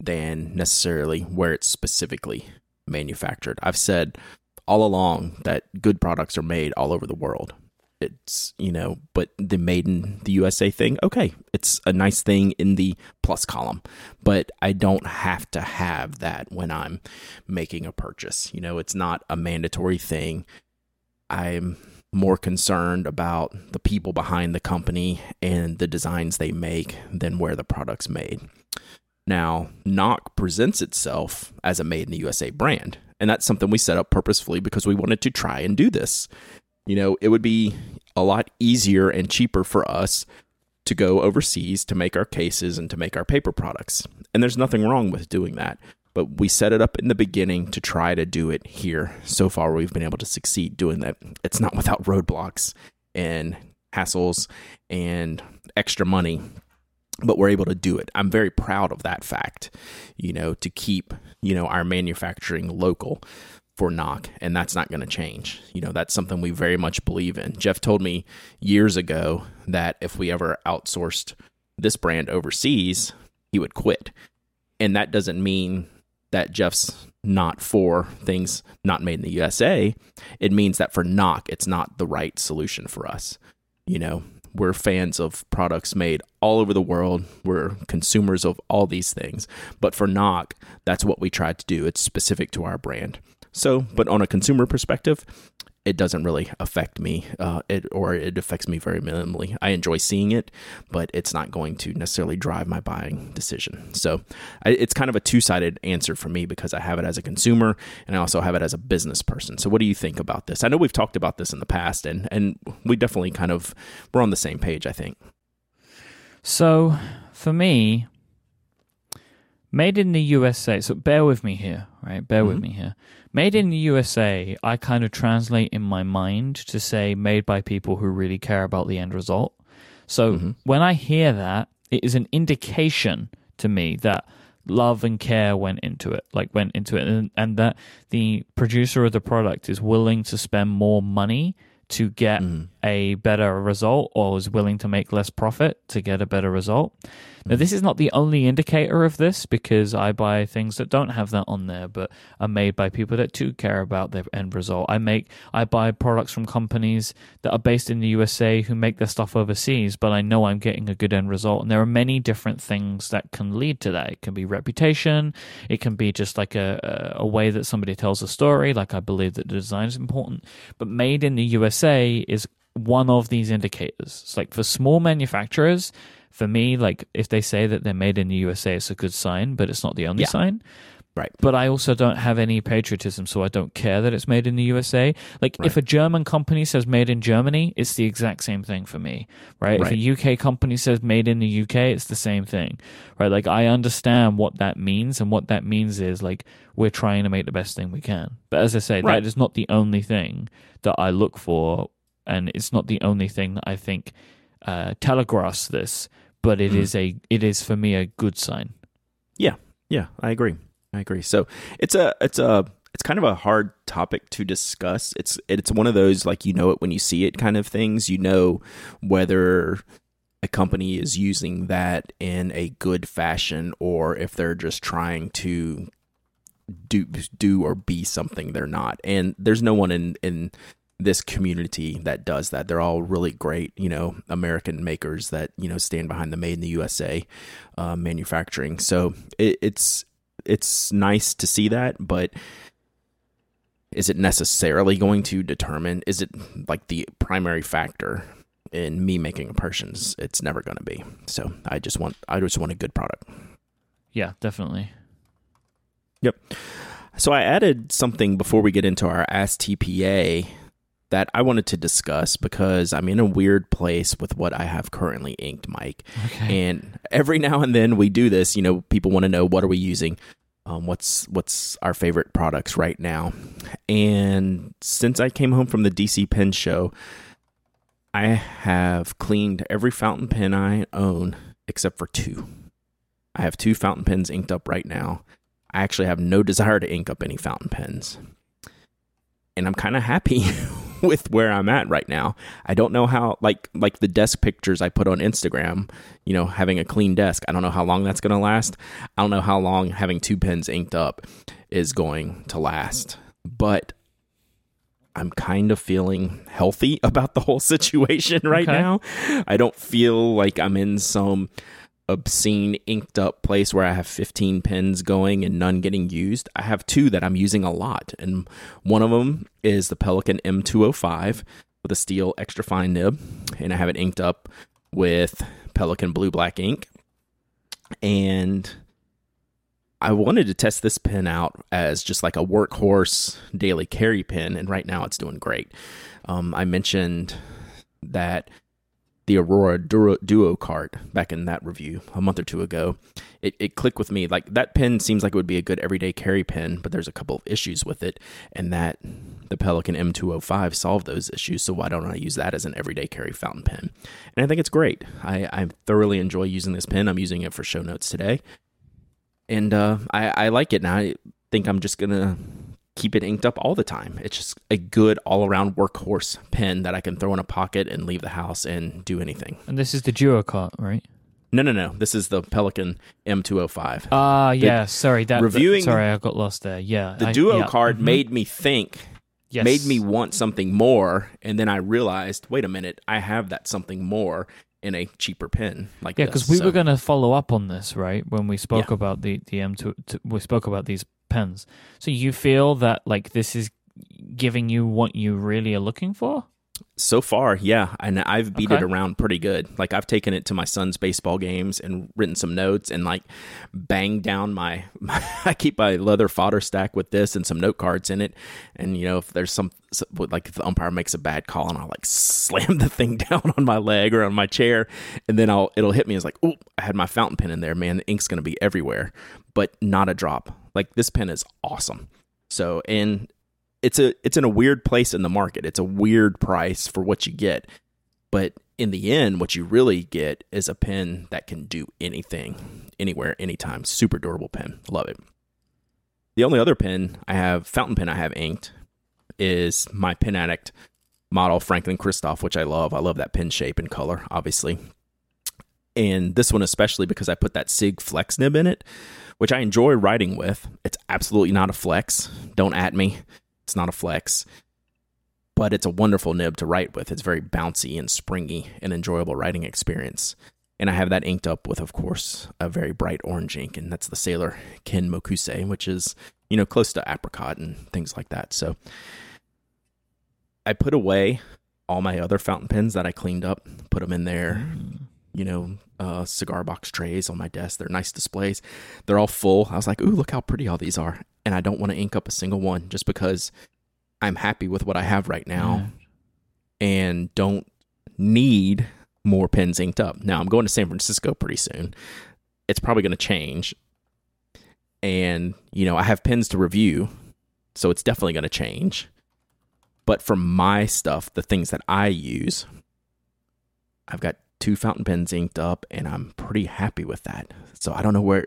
than necessarily where it's specifically manufactured. I've said all along that good products are made all over the world. It's, you know, but the made in the USA thing, okay, it's a nice thing in the plus column, but I don't have to have that when I'm making a purchase. You know, it's not a mandatory thing. I'm more concerned about the people behind the company and the designs they make than where the product's made. Now, Nock presents itself as a made in the USA brand, And that's something we set up purposefully because we wanted to try and do this. You know, it would be a lot easier and cheaper for us to go overseas to make our cases and to make our paper products. And there's nothing wrong with doing that. But we set it up in the beginning to try to do it here. So far, we've been able to succeed doing that. It's not without roadblocks and hassles and extra money, but we're able to do it. I'm very proud of that fact, you know, to keep, you know, our manufacturing local for Nock and that's not going to change. You know, that's something we very much believe in. Jeff told me years ago that if we ever outsourced this brand overseas, he would quit. And that doesn't mean that Jeff's not for things not made in the USA. It means that for Nock it's not the right solution for us. You know, we're fans of products made all over the world. We're consumers of all these things. But for Nock, that's what we tried to do. It's specific to our brand. So, but on a consumer perspective, it doesn't really affect me, uh, it or it affects me very minimally. I enjoy seeing it, but it's not going to necessarily drive my buying decision. So, I, it's kind of a two sided answer for me because I have it as a consumer and I also have it as a business person. So, what do you think about this? I know we've talked about this in the past, and and we definitely kind of we're on the same page. I think. So, for me, made in the USA. So, bear with me here, right? Bear mm-hmm. with me here Made in the USA, I kind of translate in my mind to say made by people who really care about the end result. So mm-hmm. when I hear that, it is an indication to me that love and care went into it, like went into it, and, and that the producer of the product is willing to spend more money to get mm. a better result or is willing to make less profit to get a better result. Now, hmm. this is not the only indicator of this because I buy things that don't have that on there, but are made by people that do care about their end result. I make, I buy products from companies that are based in the USA who make their stuff overseas, but I know I'm getting a good end result. And there are many different things that can lead to that. It can be reputation. It can be just like a, a way that somebody tells a story. Like I believe that the design is important, but made in the USA is one of these indicators. It's like for small manufacturers, for me, like if they say that they're made in the USA, it's a good sign, but it's not the only yeah. sign. Right. But I also don't have any patriotism, so I don't care that it's made in the USA. Like, right. if a German company says made in Germany, it's the exact same thing for me, right? right? If a UK company says made in the UK, it's the same thing, right? Like, I understand what that means, and what that means is, like, we're trying to make the best thing we can. But as I say, right. that is not the only thing that I look for, and it's not the only thing that I think uh, telegraphs this but it mm. is a it is for me a good sign. Yeah, yeah, I agree. I agree. So it's a it's a it's kind of a hard topic to discuss. It's it's one of those like you know it when you see it kind of things. You know whether a company is using that in a good fashion or if they're just trying to do do or be something they're not. And there's no one in in this community that does that. They're all really great, you know, American makers that you know stand behind the Made in the USA uh, manufacturing. So it, it's it's nice to see that, but is it necessarily going to determine? Is it like the primary factor in me making a purchase? It's never going to be. So I just want I just want a good product. Yeah, definitely. Yep. So I added something before we get into our Ask TPA that I wanted to discuss because I'm in a weird place with what I have currently inked, Myke. Okay. And every now and then we do this. You know, people want to know what are we using, um, what's what's our favorite products right now. And since I came home from the DC Pen Show, I have cleaned every fountain pen I own except for two. I have two fountain pens inked up right now. I actually have no desire to ink up any fountain pens. And I'm kind of happy with where I'm at right now. I don't know how like like the desk pictures I put on Instagram, you know, having a clean desk. I don't know how long that's going to last. I don't know how long having two pens inked up is going to last. But I'm kind of feeling healthy about the whole situation right okay. now. I don't feel like I'm in some obscene inked up place where I have 15 pens going and none getting used. I have two that I'm using a lot, and one of them is the Pelikan M205 with a steel extra fine nib, and I have it inked up with Pelikan blue black ink. And I wanted to test this pen out as just like a workhorse daily carry pen, and right now it's doing great. Um, I mentioned that the Aurora Duo, Duo cart back in that review a month or two ago. It, it clicked with me. Like that pen seems like it would be a good everyday carry pen, but there's a couple of issues with it, and that the Pelikan M205 solved those issues. So why don't I use that as an everyday carry fountain pen? And I think it's great. I, I thoroughly enjoy using this pen. I'm using it for show notes today, and uh, I, I like it. And I think I'm just gonna keep it inked up all the time. It's just a good all around workhorse pen that I can throw in a pocket and leave the house and do anything. And this is the Duo cart, right? No, no, no. This is the Pelikan M205. Ah, uh, yeah. Sorry, that reviewing. sorry, I got lost there. Yeah, the I, Duo yeah. card mm-hmm. made me think. Yes. Made me want something more, and then I realized, wait a minute, I have that something more in a cheaper pen like yeah, because we were going to follow up on this, right? When we spoke Yeah. about the the M2, we spoke about these pens. So you feel that like this is giving you what you really are looking for? So far, yeah, and I've beat it around pretty good. Like I've taken it to my son's baseball games and written some notes and like banged down my, my I keep my leather Fodderstack with this and some note cards in it. And you know, if there's some some- like if the umpire makes a bad call and I'll like slam the thing down on my leg or on my chair, and then I'll it'll hit me as like, oh, I had my fountain pen in there, man. The ink's gonna be everywhere, but not a drop. Like this pen is awesome. So and it's a it's in a weird place in the market. It's a weird price for what you get. But in the end, what you really get is a pen that can do anything, anywhere, anytime. Super durable pen. Love it. The only other pen I have, fountain pen I have inked, is my Pen Addict model Franklin Christoph, which I love. I love that pen shape and color, obviously. And this one especially because I put that Sig Flex nib in it, which I enjoy writing with. It's absolutely not a flex. Don't at me. It's not a flex, but it's a wonderful nib to write with. It's very bouncy and springy and enjoyable writing experience. And I have that inked up with, of course, a very bright orange ink, and that's the Sailor Kin-mokusei, which is, you know, close to apricot and things like that. So I put away all my other fountain pens that I cleaned up, put them in there, mm. you know, uh, cigar box trays on my desk. They're nice displays. They're all full. I was like, ooh, look how pretty all these are. And I don't want to ink up a single one just because I'm happy with what I have right now and don't need more pens inked up. Now I'm going to San Francisco pretty soon. It's probably going to change. And, you know, I have pens to review, so it's definitely going to change. But for my stuff, the things that I use, I've got two fountain pens inked up and I'm pretty happy with that. So I don't know where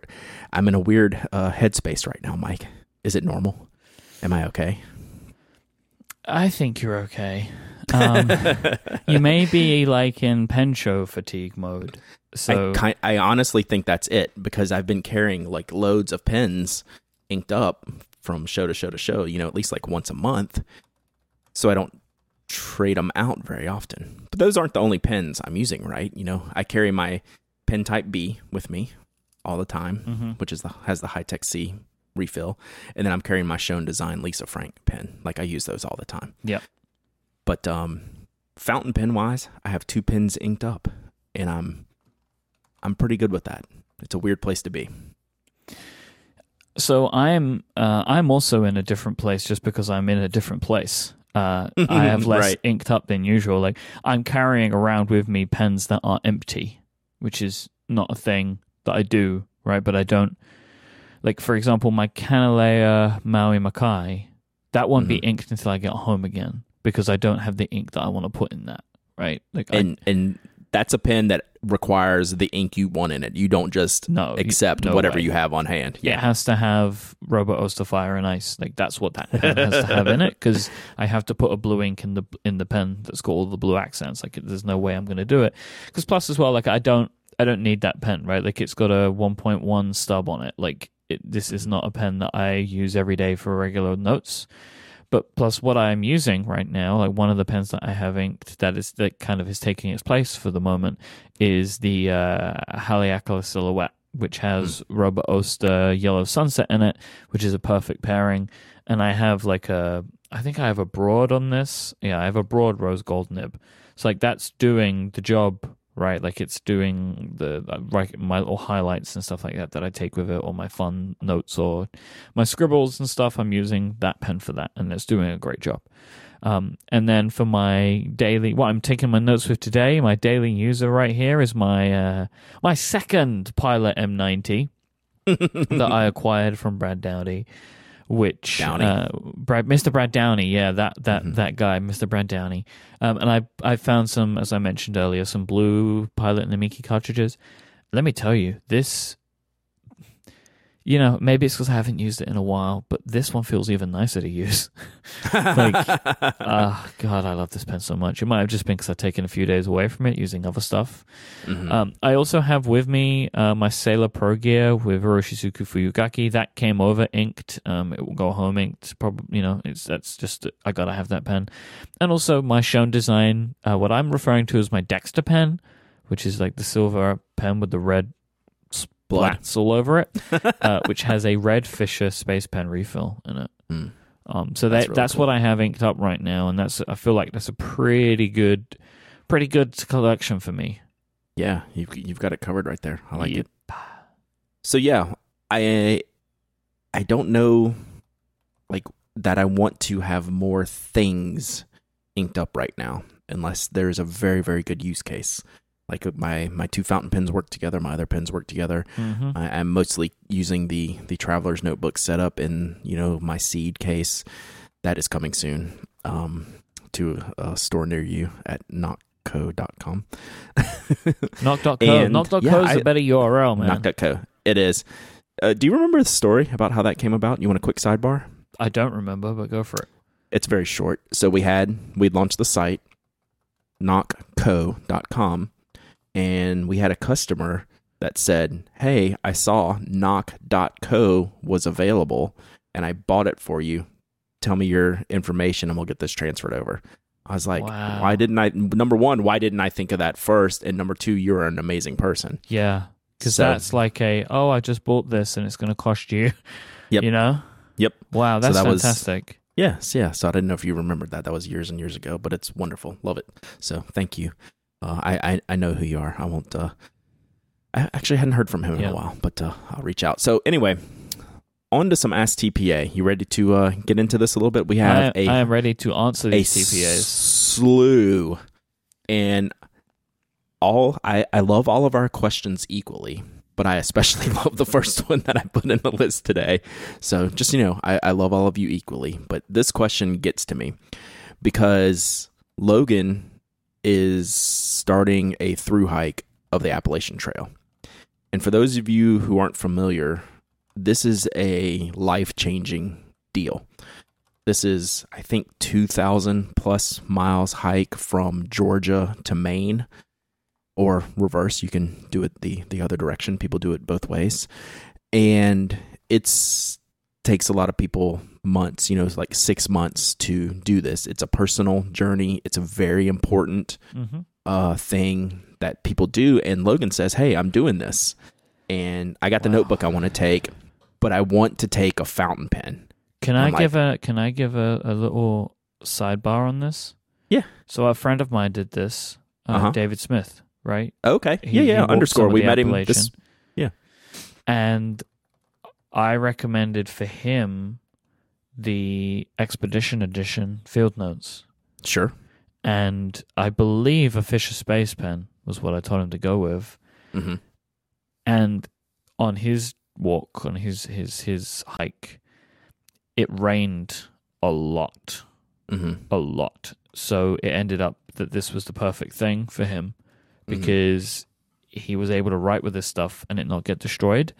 I'm in a weird uh, headspace right now, Myke. Is it normal? Am I okay? I think you're okay. Um, you may be like in pen show fatigue mode. So I, I honestly think that's it because I've been carrying like loads of pens inked up from show to show to show, you know, at least like once a month. So I don't trade them out very often. But those aren't the only pens I'm using, right? You know, I carry my pen type B with me all the time, Mhm. which is the has the Hi-Tec-C refill, and then I'm carrying my Schon DSGN Lisa Frank pen. Like I use those all the time. Yep. But um, fountain pen wise, I have two pens inked up, and I'm I'm pretty good with that. It's a weird place to be. So I'm uh, I'm also in a different place just because I'm in a different place. Uh, I have less Right. inked up than usual. Like I'm carrying around with me pens that are empty, which is not a thing that I do, right? But I don't like, for example, my Kanilea Maui Makai. That won't be Mhm. inked until I get home again because I don't have the ink that I want to put in that, right? Like, I, And and that's a pen that requires the ink you want in it. You don't just no, accept no whatever way. you have on hand. It Yeah. has to have Robert Oster Fire and Ice. Like that's what that pen has to have in it because I have to put a blue ink in the in the pen that's got all the blue accents. Like there's no way I'm going to do it. Because plus as well, like I don't I don't need that pen, right? Like it's got a 1.1 stub on it. Like it, this is not a pen that I use every day for regular notes. But plus, what I'm using right now, like one of the pens that I have inked that is that kind of is taking its place for the moment, is the uh, Haleakala Silhouette, which has Robert Oster Yellow Sunset in it, which is a perfect pairing. And I have like a, I think I have a broad on this. Yeah, I have a broad rose gold nib. So like that's doing the job right? Like it's doing the like my little highlights and stuff like that that I take with it, or my fun notes or my scribbles and stuff. I'm using that pen for that, and it's doing a great job. Um, and then for my daily, what I'm taking my notes with today, my daily user right here is my uh, my second Pilot M90 that I acquired from Brad Dowdy which Downey. Uh, Brad, Mr. Brad Downey, yeah, that that Mhm. that guy, Mr. Brad Downey. Um, and I I found some, as I mentioned earlier, some blue Pilot and Namiki cartridges. Let me tell you, this, you know, maybe it's because I haven't used it in a while, but this one feels even nicer to use. like, Ah, God, I love this pen so much. It might have just been because I've taken a few days away from it using other stuff. Mhm. Um, I also have with me uh, my Sailor Pro Gear with Iroshizuku Fuyugaki. That came over inked. Um, it will go home inked. Probably, you know, it's that's just I gotta have that pen. And also my Schon DSGN, uh, what I'm referring to as my Dexter pen, which is like the silver pen with the red Blood. splats all over it, uh, which has a red Fisher Space Pen refill in it. Mm. Um, so That's really that's cool. what I have inked up right now, and that's I feel like that's a pretty good, pretty good collection for me. Yeah, you've you've got it covered right there. I like Yep. it. So yeah, I I don't know like that I want to have more things inked up right now unless there's a very very good use case. Like my my two fountain pens work together, my other pens work together. hmm I, I'm mostly using the the traveler's notebook setup in you know my seed case that is coming soon um, to a store near you at nockco.com. Nock.co. And, Nock.co yeah, is I- a better URL, man. Nock.co. It is. Uh, do you remember the story about how that came about? You want a quick sidebar? I don't remember, but go for it. It's very short. So we had we launched the site nockco.com and we had a customer that said, "Hey, I saw nock.co was available and I bought it for you. Tell me your information and we'll get this transferred over." I was like, Wow. "Why didn't I number 1, why didn't I think of that first? And number 2, you're an amazing person." Yeah, because So- that's like a oh, I just bought this and it's going to cost you. Yep. You know. Yep. Wow, that's that was- fantastic. Yes, yeah. So I didn't know if you remembered that. That was years and years ago, but it's wonderful. Love it. So thank you. Uh, I, I I know who you are. I won't. Uh, I actually hadn't heard from him in Yeah. a while, but uh, I'll reach out. So anyway, on to some Ask TPA. You ready to uh, get into this a little bit? We have I, a I am ready to answer a these TPAs. slew, and all I I love all of our questions equally, but I especially love the first one that I put in the list today. So just you know, I, I love all of you equally, but this question gets to me because Logan is starting a through hike of the Appalachian Trail. And for those of you who aren't familiar, this is a life changing deal. This is, I think, 2,000 plus miles hike from Georgia to Maine, or reverse. You can do it the, the other direction. People do it both ways. And it's takes a lot of people months, you know, like six months to do this. It's a personal journey. It's a very important hmm uh, thing that people do. And Logan says, Hey, I'm doing this. And I got the Wow. notebook I want to take, but I want to take a fountain pen. Can I like- give a Can I give a, a little sidebar on this? Yeah. So a friend of mine did this. Uh, Uh-huh. David Smith, right? Okay. He- yeah, yeah. Underscore. We met him. This, and I recommended for him the Expedition Edition field notes. sure. And I believe a Fisher Space Pen was what I told him to go with. Mm-hmm. And on his walk, on his his his hike, it rained a lot, hmm a lot. So it ended up that this was the perfect thing for him Mm-hmm. because he was able to write with this stuff and it not get destroyed.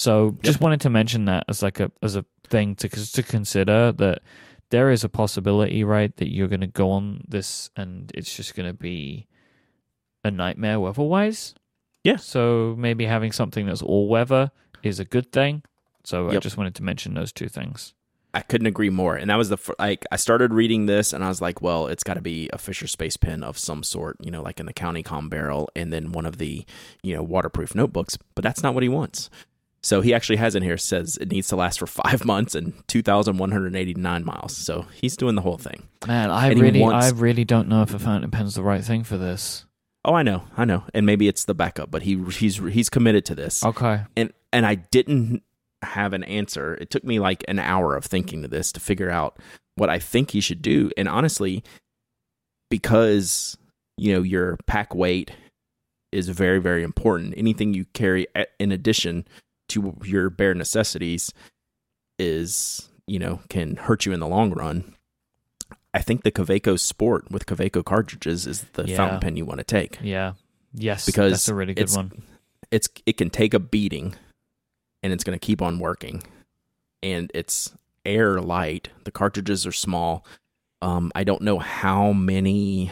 So just wanted to mention that as like a as a thing to to consider that there is a possibility, right, that you're going to go on this and it's just going to be a nightmare weather-wise. Yeah. So maybe having something that's all weather is a good thing. So I just wanted to mention those two things. I couldn't agree more. And that was the fir- like I started reading this and I was like, well, it's got to be a Fisher Space Pen of some sort, you know, like in the CountyComm barrel, and then one of the you know waterproof notebooks. But that's not what he wants. So he actually has in here says it needs to last for five months and two thousand one hundred eighty nine miles. So he's doing the whole thing. Man, I And really wants- I really don't know if a fountain pen's the right thing for this. Oh, I know, I know, and maybe it's the backup, but he he's he's committed to this. Okay. And and I didn't have an answer. It took me like an hour of thinking to this to figure out what I think he should do. And honestly, because you know your pack weight is very very important. Anything you carry in addition to your bare necessities is you know can hurt you in the long run. I think the Kaweco Sport with Kaweco cartridges is the Yeah. fountain pen you want to take Yeah. Yes. Because that's a really good it's- one. it's it can take a beating and it's going to keep on working and it's air light the cartridges are small um i don't know how many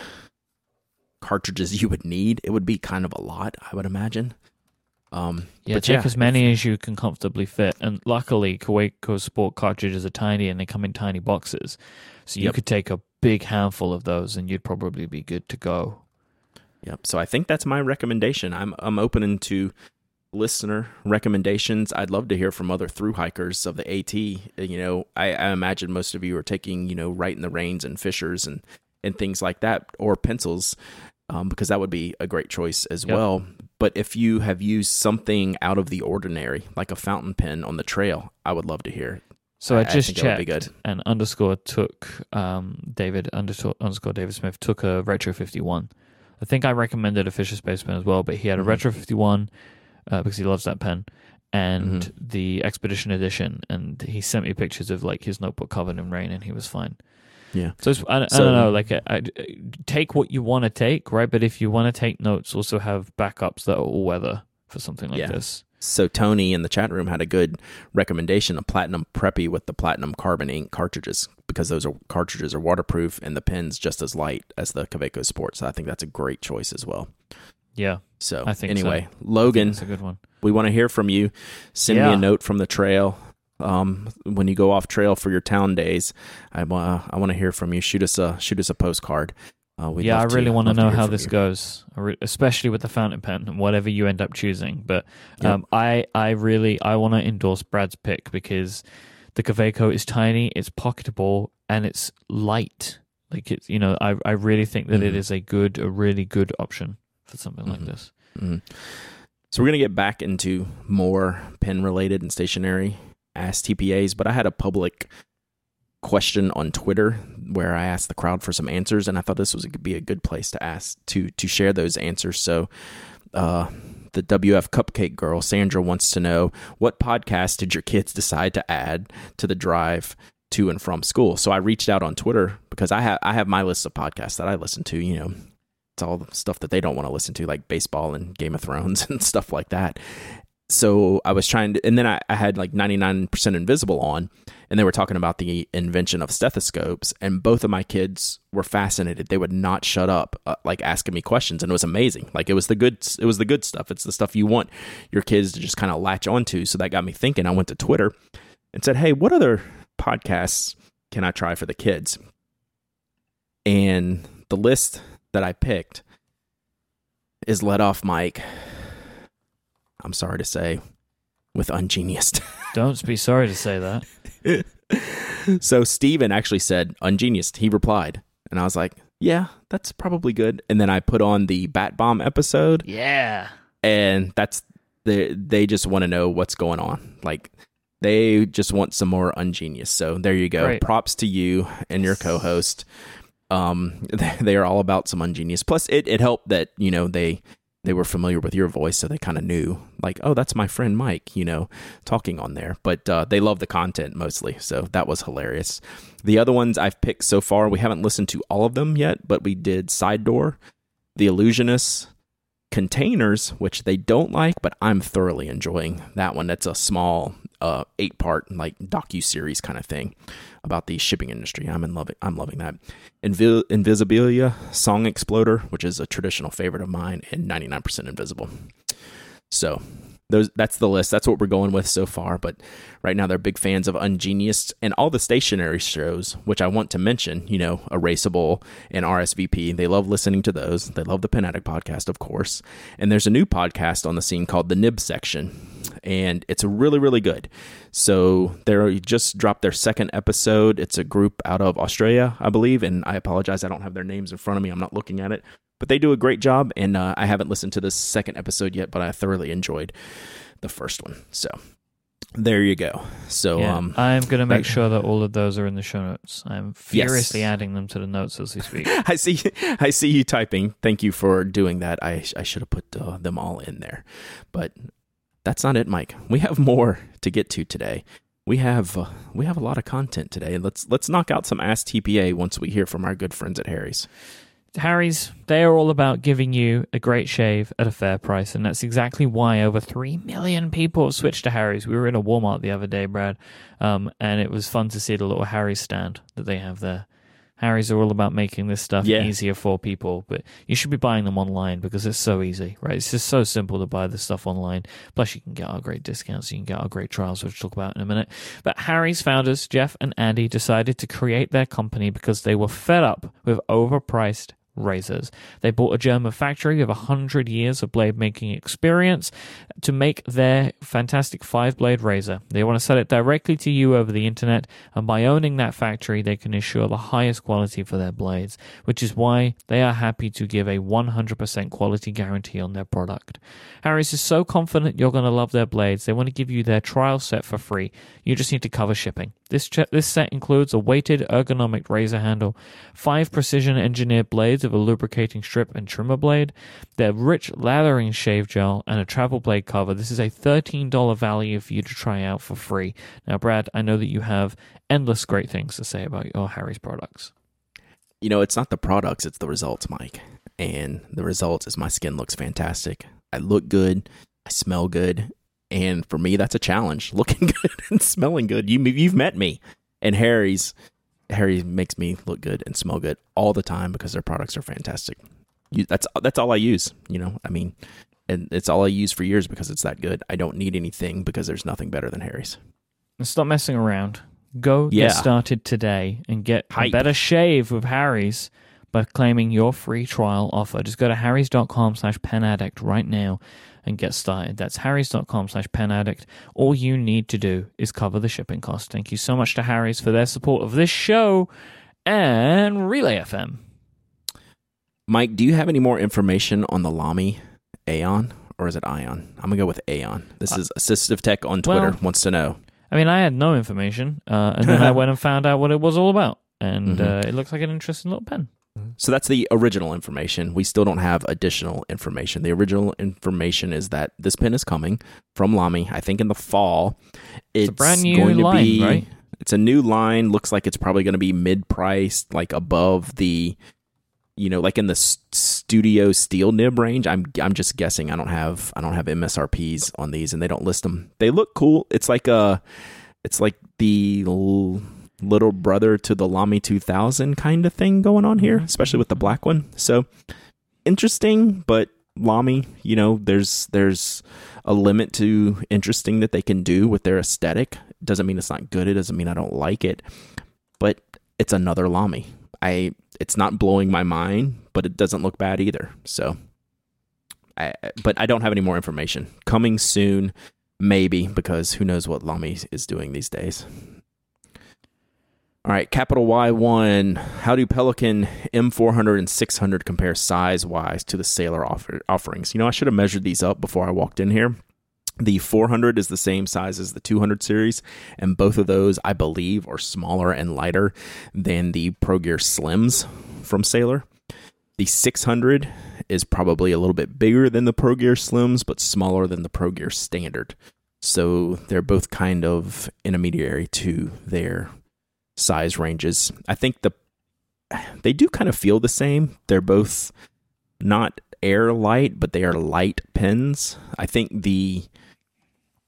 cartridges you would need it would be kind of a lot i would imagine um Yeah, take yeah, as many as you can comfortably fit. And luckily, Kaweco Sport cartridges are tiny and they come in tiny boxes. So you Yep. could take a big handful of those and you'd probably be good to go. Yep. So I think that's my recommendation. I'm I'm open to listener recommendations. I'd love to hear from other through hikers of the AT. You know, I, I imagine most of you are taking you know Rite in the Rains and fishers and and things like that, or pencils, um, because that would be a great choice as Yep. well. But if you have used something out of the ordinary, like a fountain pen on the trail, I would love to hear. So I, I- I just think that would be checked, and underscore took um, David underscore, David Smith took a retro fifty one. I think I recommended a Fisher Space pen as well, but he had a Mhm. retro fifty one uh, because he loves that pen, and Mm-hmm. the Expedition Edition. And he sent me pictures of like his notebook covered in rain, and he was fine. Yeah. So it's, I, I So- don't know. Like, I, I- take what you want to take, right? But if you want to take notes, also have backups that are all weather for something like Yeah. this. So Tony in the chat room had a good recommendation: a platinum preppy with the platinum carbon ink cartridges, because those are cartridges are waterproof and the pen's just as light as the Kaweco Sport. So I think that's a great choice as well. Yeah, So I think anyway, so. Logan, it's a good one. we want to hear from you. Send me a note from the trail. Um, when you go off trail for your town days, I want I want to hear from you. Shoot us a shoot us a postcard. Uh, yeah, I really want to know how this you. goes, especially with the fountain pen and whatever you end up choosing. But Yep. um, I, I really, I want to endorse Brad's pick because the Kaweco is tiny, it's pocketable, and it's light. Like it's, you know, I, I really think that it Mhm. is a good, a really good option for something like Mhm. this. Mhm. So we're gonna get back into more pen related and stationary Ask TPAs, but I had a public question on Twitter where I asked the crowd for some answers, and I thought this was could be a good place to ask to to share those answers. So. Uh, the WF Cupcake Girl, Sandra, wants to know what podcast did your kids decide to add to the drive to and from school? So I reached out on Twitter because I have I have my list of podcasts that I listen to. You know, it's all the stuff that they don't want to listen to, like baseball and Game of Thrones and stuff like that. So I was trying to, and then I, I had like 99% Invisible on, and they were talking about the invention of stethoscopes, and both of my kids were fascinated. They would not shut up, uh, like asking me questions, and it was amazing. Like it was the good, it was the good stuff. It's the stuff you want your kids to just kind of latch onto. So that got me thinking. I went to Twitter and said, "Hey, what other podcasts can I try for the kids?" And the list that I picked is let off Myke. I'm sorry to say, with Ungeniused. Don't be sorry to say that. so Stephen actually said Ungeniused. He replied, and I was like, "Yeah, that's probably good." And then I put on the Bat Bomb episode, Yeah. and that's the they just want to know what's going on. Like they just want some more Ungeniused. So there you go. Great. Props to you and your co-host. Um, they, they are all about some Ungeniused. Plus, it it helped that you know they they were familiar with your voice, so they kind of knew like, oh, that's my friend Myke, you know, talking on there. But uh, they love the content mostly, so that was hilarious. The other ones I've picked so far, we haven't listened to all of them yet, but we did Sidedoor, The Allusionists, Containers, which they don't like, but I'm thoroughly enjoying that one. That's a small uh, eight part like docu series kind of thing about the shipping industry. I'm in loving. I'm loving that. Invi- Invisibilia Song Exploder, which is a traditional favorite of mine, and 99% Invisible. So those that's the list. That's what we're going with so far. But right now they're big fans of Ungeniused and all the stationary shows, which I want to mention. You know, Erasable and RSVP. They love listening to those. They love the Pen podcast, of course. And there's a new podcast on the scene called the Nib Section, and it's really really good. So they just dropped their second episode. It's a group out of Australia, I believe, and I apologize, I don't have their names in front of me. I'm not looking at it, but they do a great job. And uh, I haven't listened to the second episode yet, but I thoroughly enjoyed the first one. So there you go. So Yeah, um, I'm going to make that- sure that all of those are in the show notes. I'm furiously Yes. adding them to the notes as we speak. I see. I see you typing. Thank you for doing that. I I should have put uh, them all in there, but that's not it, Myke. We have more to get to today. We have uh, we have a lot of content today. Let's let's knock out some Ask TPA once we hear from our good friends at Harry's. Harry's, they are all about giving you a great shave at a fair price, and that's exactly why over 3 million people have switched to Harry's. We were in a Walmart the other day, Brad, um, and it was fun to see the little Harry's stand that they have there. Harry's are all about making this stuff Yeah. easier for people, but you should be buying them online because it's so easy, right? It's just so simple to buy this stuff online. Plus, you can get our great discounts, you can get our great trials, which we'll talk about in a minute. But Harry's founders, Jeff and Andy, decided to create their company because they were fed up with overpriced razors. They bought a German factory with 100 years of blade making experience to make their fantastic five blade razor. They want to sell it directly to you over the internet, and by owning that factory, they can ensure the highest quality for their blades, which is why they are happy to give a 100% quality guarantee on their product. Harry's is so confident you're going to love their blades, they want to give you their trial set for free. You just need to cover shipping. This, ch- this set includes a weighted ergonomic razor handle, five precision engineered blades of a lubricating strip and trimmer blade, their rich lathering shave gel, and a travel blade cover. This is a $13 value for you to try out for free. Now, Brad, I know that you have endless great things to say about your Harry's products. You know, it's not the products; it's the results, Myke. And the results is my skin looks fantastic. I look good. I smell good. And for me, that's a challenge. Looking good and smelling good. You you've met me. And Harry's Harry makes me look good and smell good all the time because their products are fantastic. You, that's that's all I use. You know, I mean, and it's all I use for years because it's that good. I don't need anything because there's nothing better than Harry's. Stop messing around. Go Yeah. get started today and get a better shave with Harry's by claiming your free trial offer. Just go to harrys.com slash pen addict right now and get started. That's harrys.com slash pen addict. All you need to do is cover the shipping cost. Thank you so much to Harry's for their support of this show and Relay FM. Myke, do you have any more information on the Lamy Aeon or is it Ion? I'm gonna go with Aeon. This is Assistive Tech on Twitter well- wants to know. I mean, I had no information, uh, and then I went and found out what it was all about. And Mhm. uh, it looks like an interesting little pen. So that's the original information. We still don't have additional information. The original information is that this pen is coming from Lamy. I think in the fall. It's, a brand new going to line, be, right? It's a new line. Looks like it's probably going to be mid-priced, like above the, you know, like in the studio steel nib range. I'm I'm just guessing. I don't have I don't have MSRPs on these, and they don't list them. They look cool. It's like a, it's like the. Little brother to the Lamy 2000 kind of thing going on here, Mhm. especially with the black one. So interesting, but Lamy, you know, there's there's a limit to interesting that they can do with their aesthetic. Doesn't mean it's not good. It doesn't mean I don't like it, but it's another Lamy. I it's not blowing my mind, but it doesn't look bad either. So, I but I don't have any more information coming soon. Maybe because who knows what Lamy is doing these days. All right, capital Y1. How do Pelikan M400 and 600 compare size wise to the Sailor offer- offerings? You know, I should have measured these up before I walked in here. The 400 is the same size as the 200 series, and both of those, I believe, are smaller and lighter than the Pro Gear Slims from Sailor. The 600 is probably a little bit bigger than the Pro Gear Slims, but smaller than the Pro Gear Standard. So they're both kind of intermediary to their size ranges. I think the they do kind of feel the same. They're both not air light, but they are light pens. I think the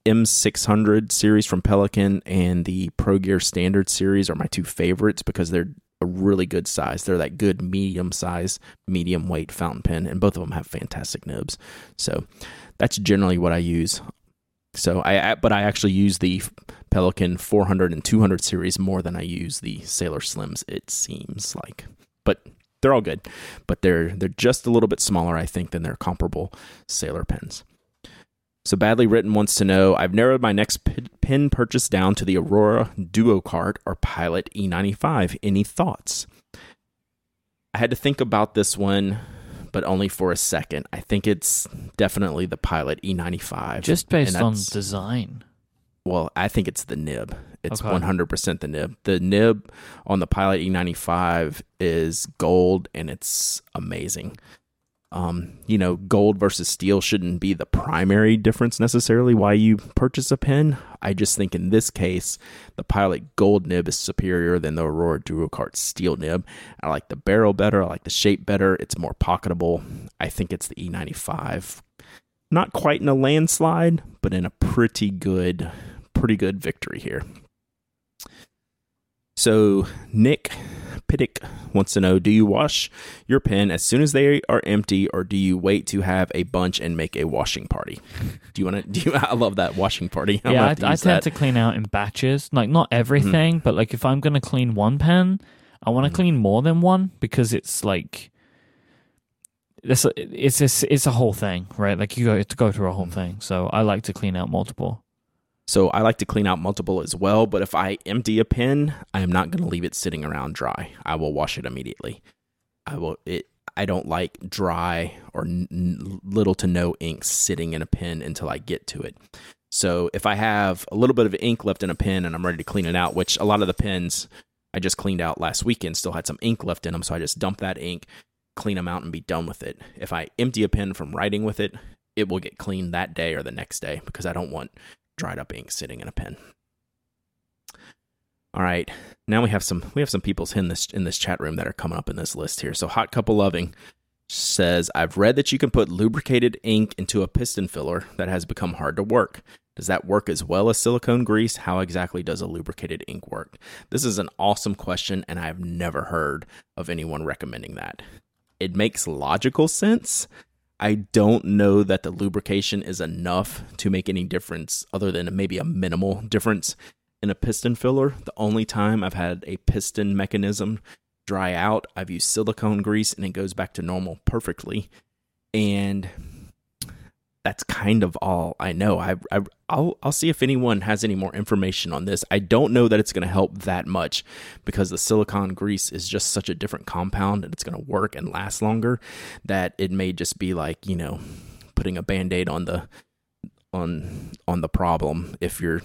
M600 series from Pelikan and the Pro Gear Standard series are my two favorites because they're a really good size. They're that good medium size, medium weight fountain pen, and both of them have fantastic nibs. So that's generally what I use. So I, but I actually use the Pelikan 400 and 200 series more than I use the Sailor Slims. It seems like, but they're all good. But they're they're just a little bit smaller, I think, than their comparable Sailor pens. So badly written wants to know. I've narrowed my next pen purchase down to the Aurora Duo Cart or Pilot E95. Any thoughts? I had to think about this one but only for a second. I think it's definitely the Pilot E95. Just based on design. Well, I think it's the nib. It's Okay. 100% the nib. The nib on the Pilot E95 is gold and it's amazing. Um, you know, gold versus steel shouldn't be the primary difference necessarily why you purchase a pen. I just think in this case, the Pilot gold nib is superior than the Aurora Duocart steel nib. I like the barrel better. I like the shape better. It's more pocketable. I think it's the E95. Not quite in a landslide, but in a pretty good, pretty good victory here. So Nick Pittick wants to know: Do you wash your pen as soon as they are empty, or do you wait to have a bunch and make a washing party? Do you want to? Do you? I love that washing party. I'm yeah, I, I tend that. Mm-hmm. to clean out in batches. Like not everything, but like if I'm gonna clean one pen, I want to clean more than one because it's like it's a, it's a, it's a whole thing, right? Like you go to go through a Mm-hmm. whole thing. So I like to clean out multiple. So I like to clean out multiple as well. But if I empty a pen, I am not going to leave it sitting around dry. I will wash it immediately. I will it. I don't like dry or n- little to no ink sitting in a pen until I get to it. So if I have a little bit of ink left in a pen and I'm ready to clean it out, which a lot of the pens I just cleaned out last weekend still had some ink left in them, so I just dump that ink, clean them out, and be done with it. If I empty a pen from writing with it, it will get cleaned that day or the next day because I don't want dried up ink sitting in a pen. All right, now we have some we have some people's in this in this chat room that are coming up in this list here. So hot couple loving says I've read that you can put lubricated ink into a piston filler that has become hard to work. Does that work as well as silicone grease? How exactly does a lubricated ink work? This is an awesome question, and I've never heard of anyone recommending that. It makes logical sense. I don't know that the lubrication is enough to make any difference other than maybe a minimal difference in a piston filler. The only time I've had a piston mechanism dry out, I've used silicone grease and it goes back to normal perfectly. And that's kind of all I know. I, I I'll I'll see if anyone has any more information on this. I don't know that it's going to help that much because the silicone grease is just such a different compound and it's going to work and last longer that it may just be like, you know, putting a band-aid on the on on the problem if you're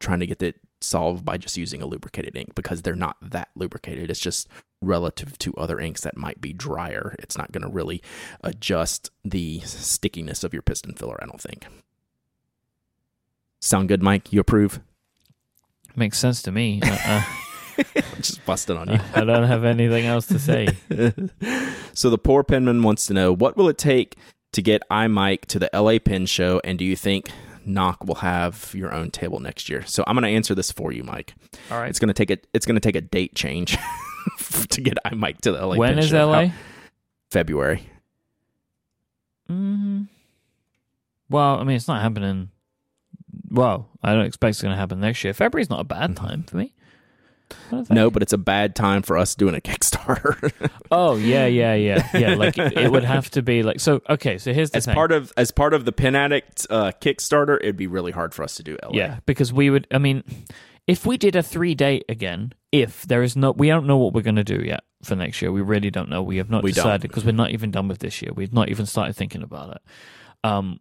trying to get it solved by just using a lubricated ink because they're not that lubricated. It's just relative to other inks that might be drier. It's not going to really adjust the stickiness of your piston filler, I don't think. Sound good, Myke? You approve? Makes sense to me. Uh, just busting on uh, you. I don't have anything else to say. so the poor penman wants to know what will it take to get iMyke to the LA Pen Show, and do you think Nock will have your own table next year? So I'm going to answer this for you, Myke. All right. It's going to take a it's going to take a date change to get iMyke to the LA. When is. LA? How- February. Mm, well, I mean, it's not happening. Well, I don't expect it's going to happen next year. February's not a bad time for me. I don't think. No, but it's a bad time for us doing a Kickstarter. Oh yeah, yeah, yeah, yeah. Like it, it would have to be like so. Okay, so here's the as thing. part of as part of the Pen Addict uh, Kickstarter, it'd be really hard for us to do LA. Yeah, because we would. I mean, if we did a three day again, if there is no, we don't know what we're going to do yet for next year. We really don't know. We have not We decided because we're not even done with this year. We've not even started thinking about it. Um,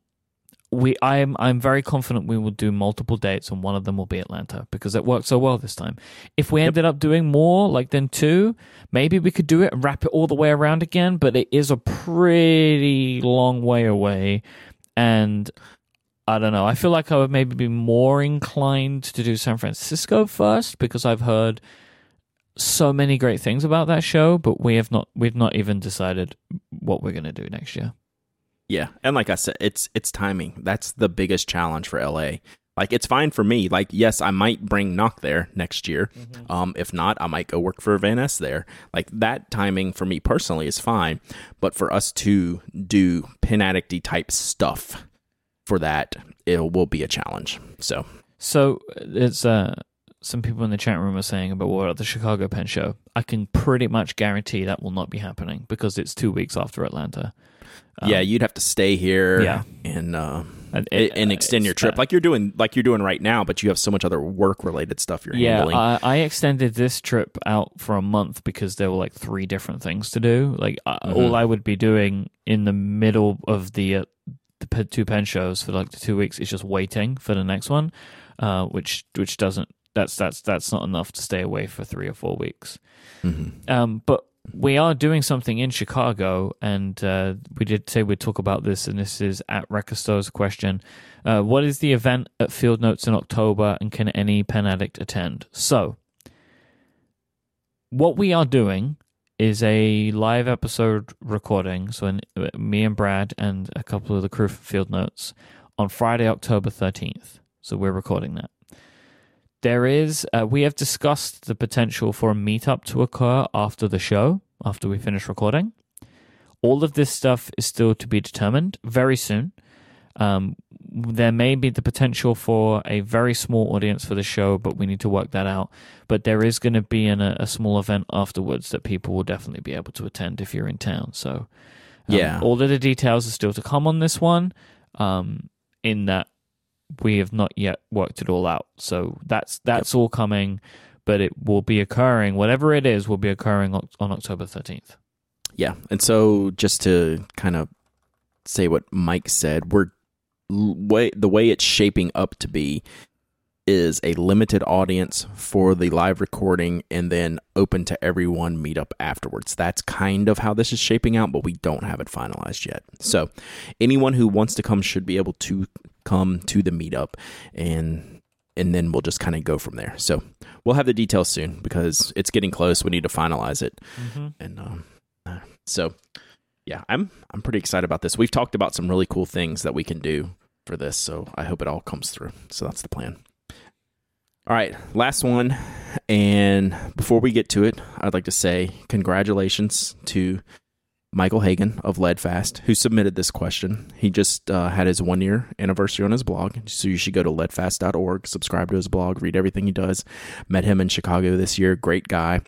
we, I'm, I'm very confident we will do multiple dates, and one of them will be Atlanta because it worked so well this time. If we ended up doing more, like then two, maybe we could do it and wrap it all the way around again. But it is a pretty long way away, and I don't know. I feel like I would maybe be more inclined to do San Francisco first because I've heard so many great things about that show, but we have not we've not even decided what we're going to do next year. Yeah, and like I said, it's it's timing. That's the biggest challenge for LA. Like it's fine for me. Like yes, I might bring Nock there next year. Um, if not, I might go work for Vanness there. Like that timing for me personally is fine. But for us to do pin addicty type stuff for that, it will be a challenge. So So it's uh some people in the chat room are saying about what about the Chicago Pen Show. I can pretty much guarantee that will not be happening because it's two weeks after Atlanta. Um, yeah, you'd have to stay here. yeah. and uh, and, and extend your trip like you're doing like you're doing right now but you have so much other work related stuff you're yeah, handling I, I extended this trip out for a month because there were like three different things to do. Like mm-hmm. all I would be doing in the middle of the uh, the two pen shows for like the two weeks is just waiting for the next one, uh, which which doesn't that's that's that's not enough to stay away for three or four weeks. Mm-hmm. Um, but we are doing something in Chicago, and uh, we did say we'd talk about this, and this is at Recasto's question. Uh, what is the event at Field Notes in October, and can any pen addict attend? So, what we are doing is a live episode recording. So, in, me and Brad and a couple of the crew for Field Notes on Friday, October 13th. So, we're recording that. There is, uh, we have discussed the potential for a meetup to occur after the show, after we finish recording. All of this stuff is still to be determined very soon. Um, there may be the potential for a very small audience for the show, but we need to work that out. But there is going to be an, a small event afterwards that people will definitely be able to attend if you're in town. So, um, yeah, all of the details are still to come on this one. Um, in that we have not yet worked it all out. So that's that's yep. all coming, but it will be occurring. Whatever it is, will be occurring on October thirteenth. Yeah, and so just to kind of say what Myke said, we're way the way it's shaping up to be is a limited audience for the live recording and then open to everyone meetup afterwards. That's kind of how this is shaping out, but we don't have it finalized yet. So, anyone who wants to come should be able to come to the meetup and and then we'll just kind of go from there. So, we'll have the details soon because it's getting close. We need to finalize it. Mm-hmm. And um, so yeah, I'm I'm pretty excited about this. We've talked about some really cool things that we can do for this, so I hope it all comes through. So that's the plan. All right, last one. And before we get to it, I'd like to say congratulations to Michael Hagan of Leadfast, who submitted this question. He just uh, had his one year anniversary on his blog. So you should go to leadfast.org, subscribe to his blog, read everything he does. Met him in Chicago this year. Great guy.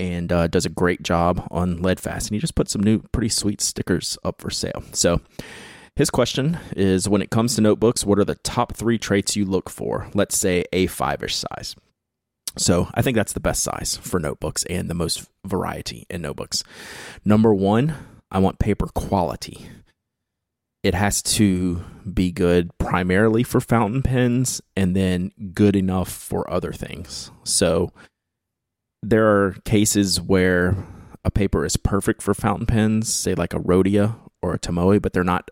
And uh, does a great job on Leadfast. And he just put some new, pretty sweet stickers up for sale. So his question is when it comes to notebooks, what are the top three traits you look for? Let's say A5 ish size. So I think that's the best size for notebooks and the most variety in notebooks. Number one, I want paper quality. It has to be good primarily for fountain pens and then good enough for other things. So there are cases where a paper is perfect for fountain pens, say like a Rhodia or a Tomoe, but they're not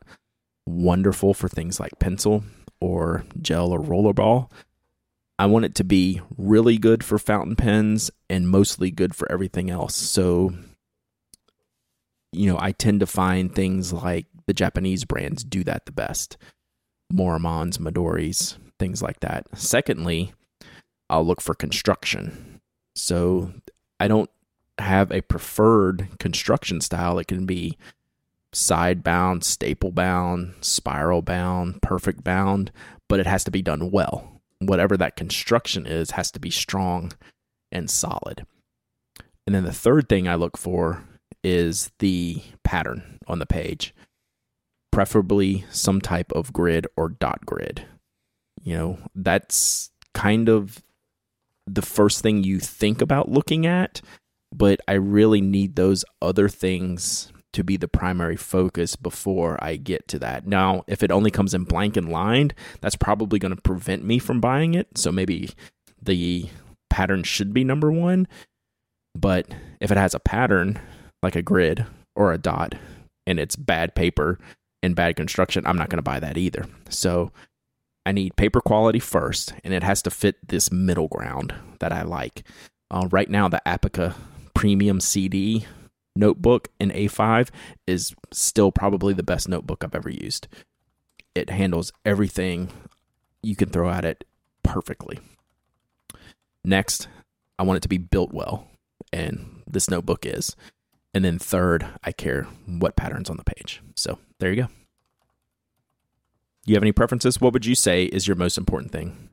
wonderful for things like pencil or gel or rollerball. I want it to be really good for fountain pens and mostly good for everything else. So, you know, I tend to find things like the Japanese brands do that the best. Marumans, Midoris, things like that. Secondly, I'll look for construction. So I don't have a preferred construction style. It can be side bound, staple bound, spiral bound, perfect bound, but it has to be done well. Whatever that construction is has to be strong and solid. And then the third thing I look for is the pattern on the page, preferably some type of grid or dot grid. You know, that's kind of the first thing you think about looking at, but I really need those other things to be the primary focus before I get to that. Now, if it only comes in blank and lined, that's probably going to prevent me from buying it. So maybe the pattern should be number one. But if it has a pattern, like a grid or a dot, and it's bad paper and bad construction, I'm not going to buy that either. So I need paper quality first, and it has to fit this middle ground that I like. Uh, right now, the Apica Premium CD notebook in A5 is still probably the best notebook I've ever used. It handles everything you can throw at it perfectly. Next, I want it to be built well, and this notebook is. And then third, I care what patterns on the page. So there you go. Do you have any preferences? What would you say is your most important thing?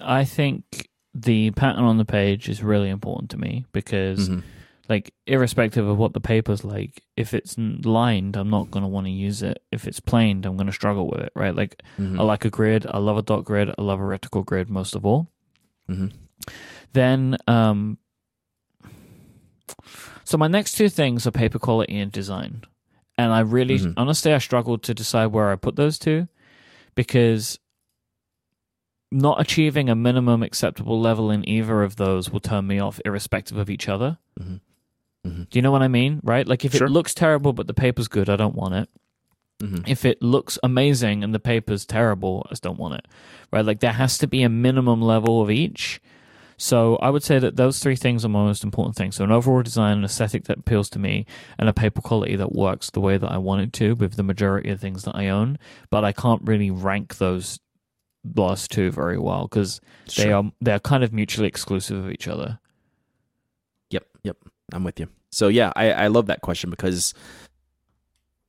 I think the pattern on the page is really important to me because mm-hmm like irrespective of what the paper's like if it's lined i'm not going to want to use it if it's planed i'm going to struggle with it right like mm-hmm. i like a grid i love a dot grid i love a reticle grid most of all mm-hmm. then um so my next two things are paper quality and design and i really mm-hmm. honestly i struggled to decide where i put those two because not achieving a minimum acceptable level in either of those will turn me off irrespective of each other mm-hmm. Mm-hmm. Do you know what I mean? Right? Like if sure. it looks terrible but the paper's good, I don't want it. Mm-hmm. If it looks amazing and the paper's terrible, I just don't want it. Right? Like there has to be a minimum level of each. So I would say that those three things are my most important things. So an overall design, an aesthetic that appeals to me, and a paper quality that works the way that I want it to with the majority of things that I own. But I can't really rank those last two very well because sure. they are they're kind of mutually exclusive of each other. Yep, yep. I'm with you. So yeah, I, I love that question because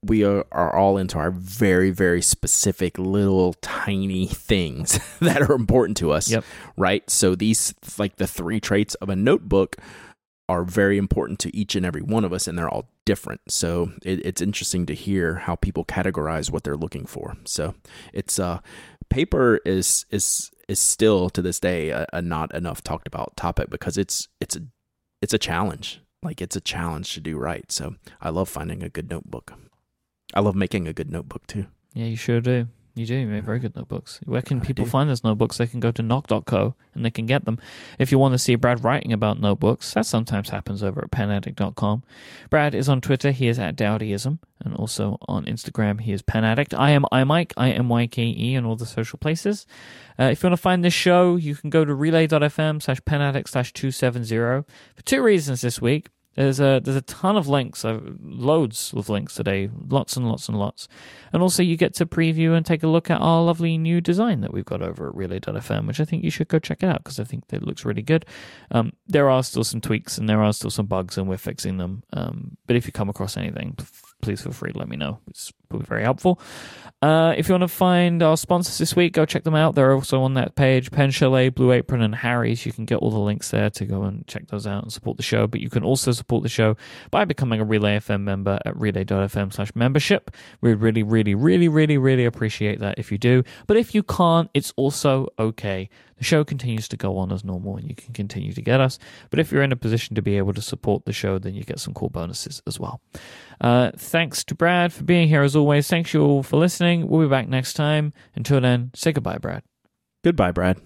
we are, are all into our very, very specific little tiny things that are important to us. Yep. Right. So these like the three traits of a notebook are very important to each and every one of us and they're all different. So it, it's interesting to hear how people categorize what they're looking for. So it's uh paper is is is still to this day a, a not enough talked about topic because it's it's a it's a challenge like it's a challenge to do right. So I love finding a good notebook. I love making a good notebook too. Yeah, you sure do. You do. You make very good notebooks. Where can people find those notebooks? They can go to nock.co and they can get them. If you want to see Brad writing about notebooks, that sometimes happens over at penaddict.com. Brad is on Twitter. He is at Dowdyism. And also on Instagram, he is penaddict. I am iMyke, I M Y K E, and all the social places. Uh, if you want to find this show, you can go to relay.fm slash penaddict slash 270 for two reasons this week. There's a there's a ton of links, uh, loads of links today, lots and lots and lots. And also, you get to preview and take a look at our lovely new design that we've got over at Relay.fm, which I think you should go check it out because I think it looks really good. Um, there are still some tweaks and there are still some bugs, and we're fixing them. Um, but if you come across anything, please feel free to let me know. It's will be very helpful. Uh, if you want to find our sponsors this week, go check them out. They're also on that page. Pen Chalet, Blue Apron, and Harry's. You can get all the links there to go and check those out and support the show. But you can also support the show by becoming a Relay FM member at relay.fm slash membership. We really, really, really, really, really appreciate that if you do. But if you can't, it's also okay. The show continues to go on as normal and you can continue to get us. But if you're in a position to be able to support the show, then you get some cool bonuses as well. Uh, thanks to Brad for being here as always. Thanks you all for listening. We'll be back next time. Until then, say goodbye, Brad. Goodbye, Brad.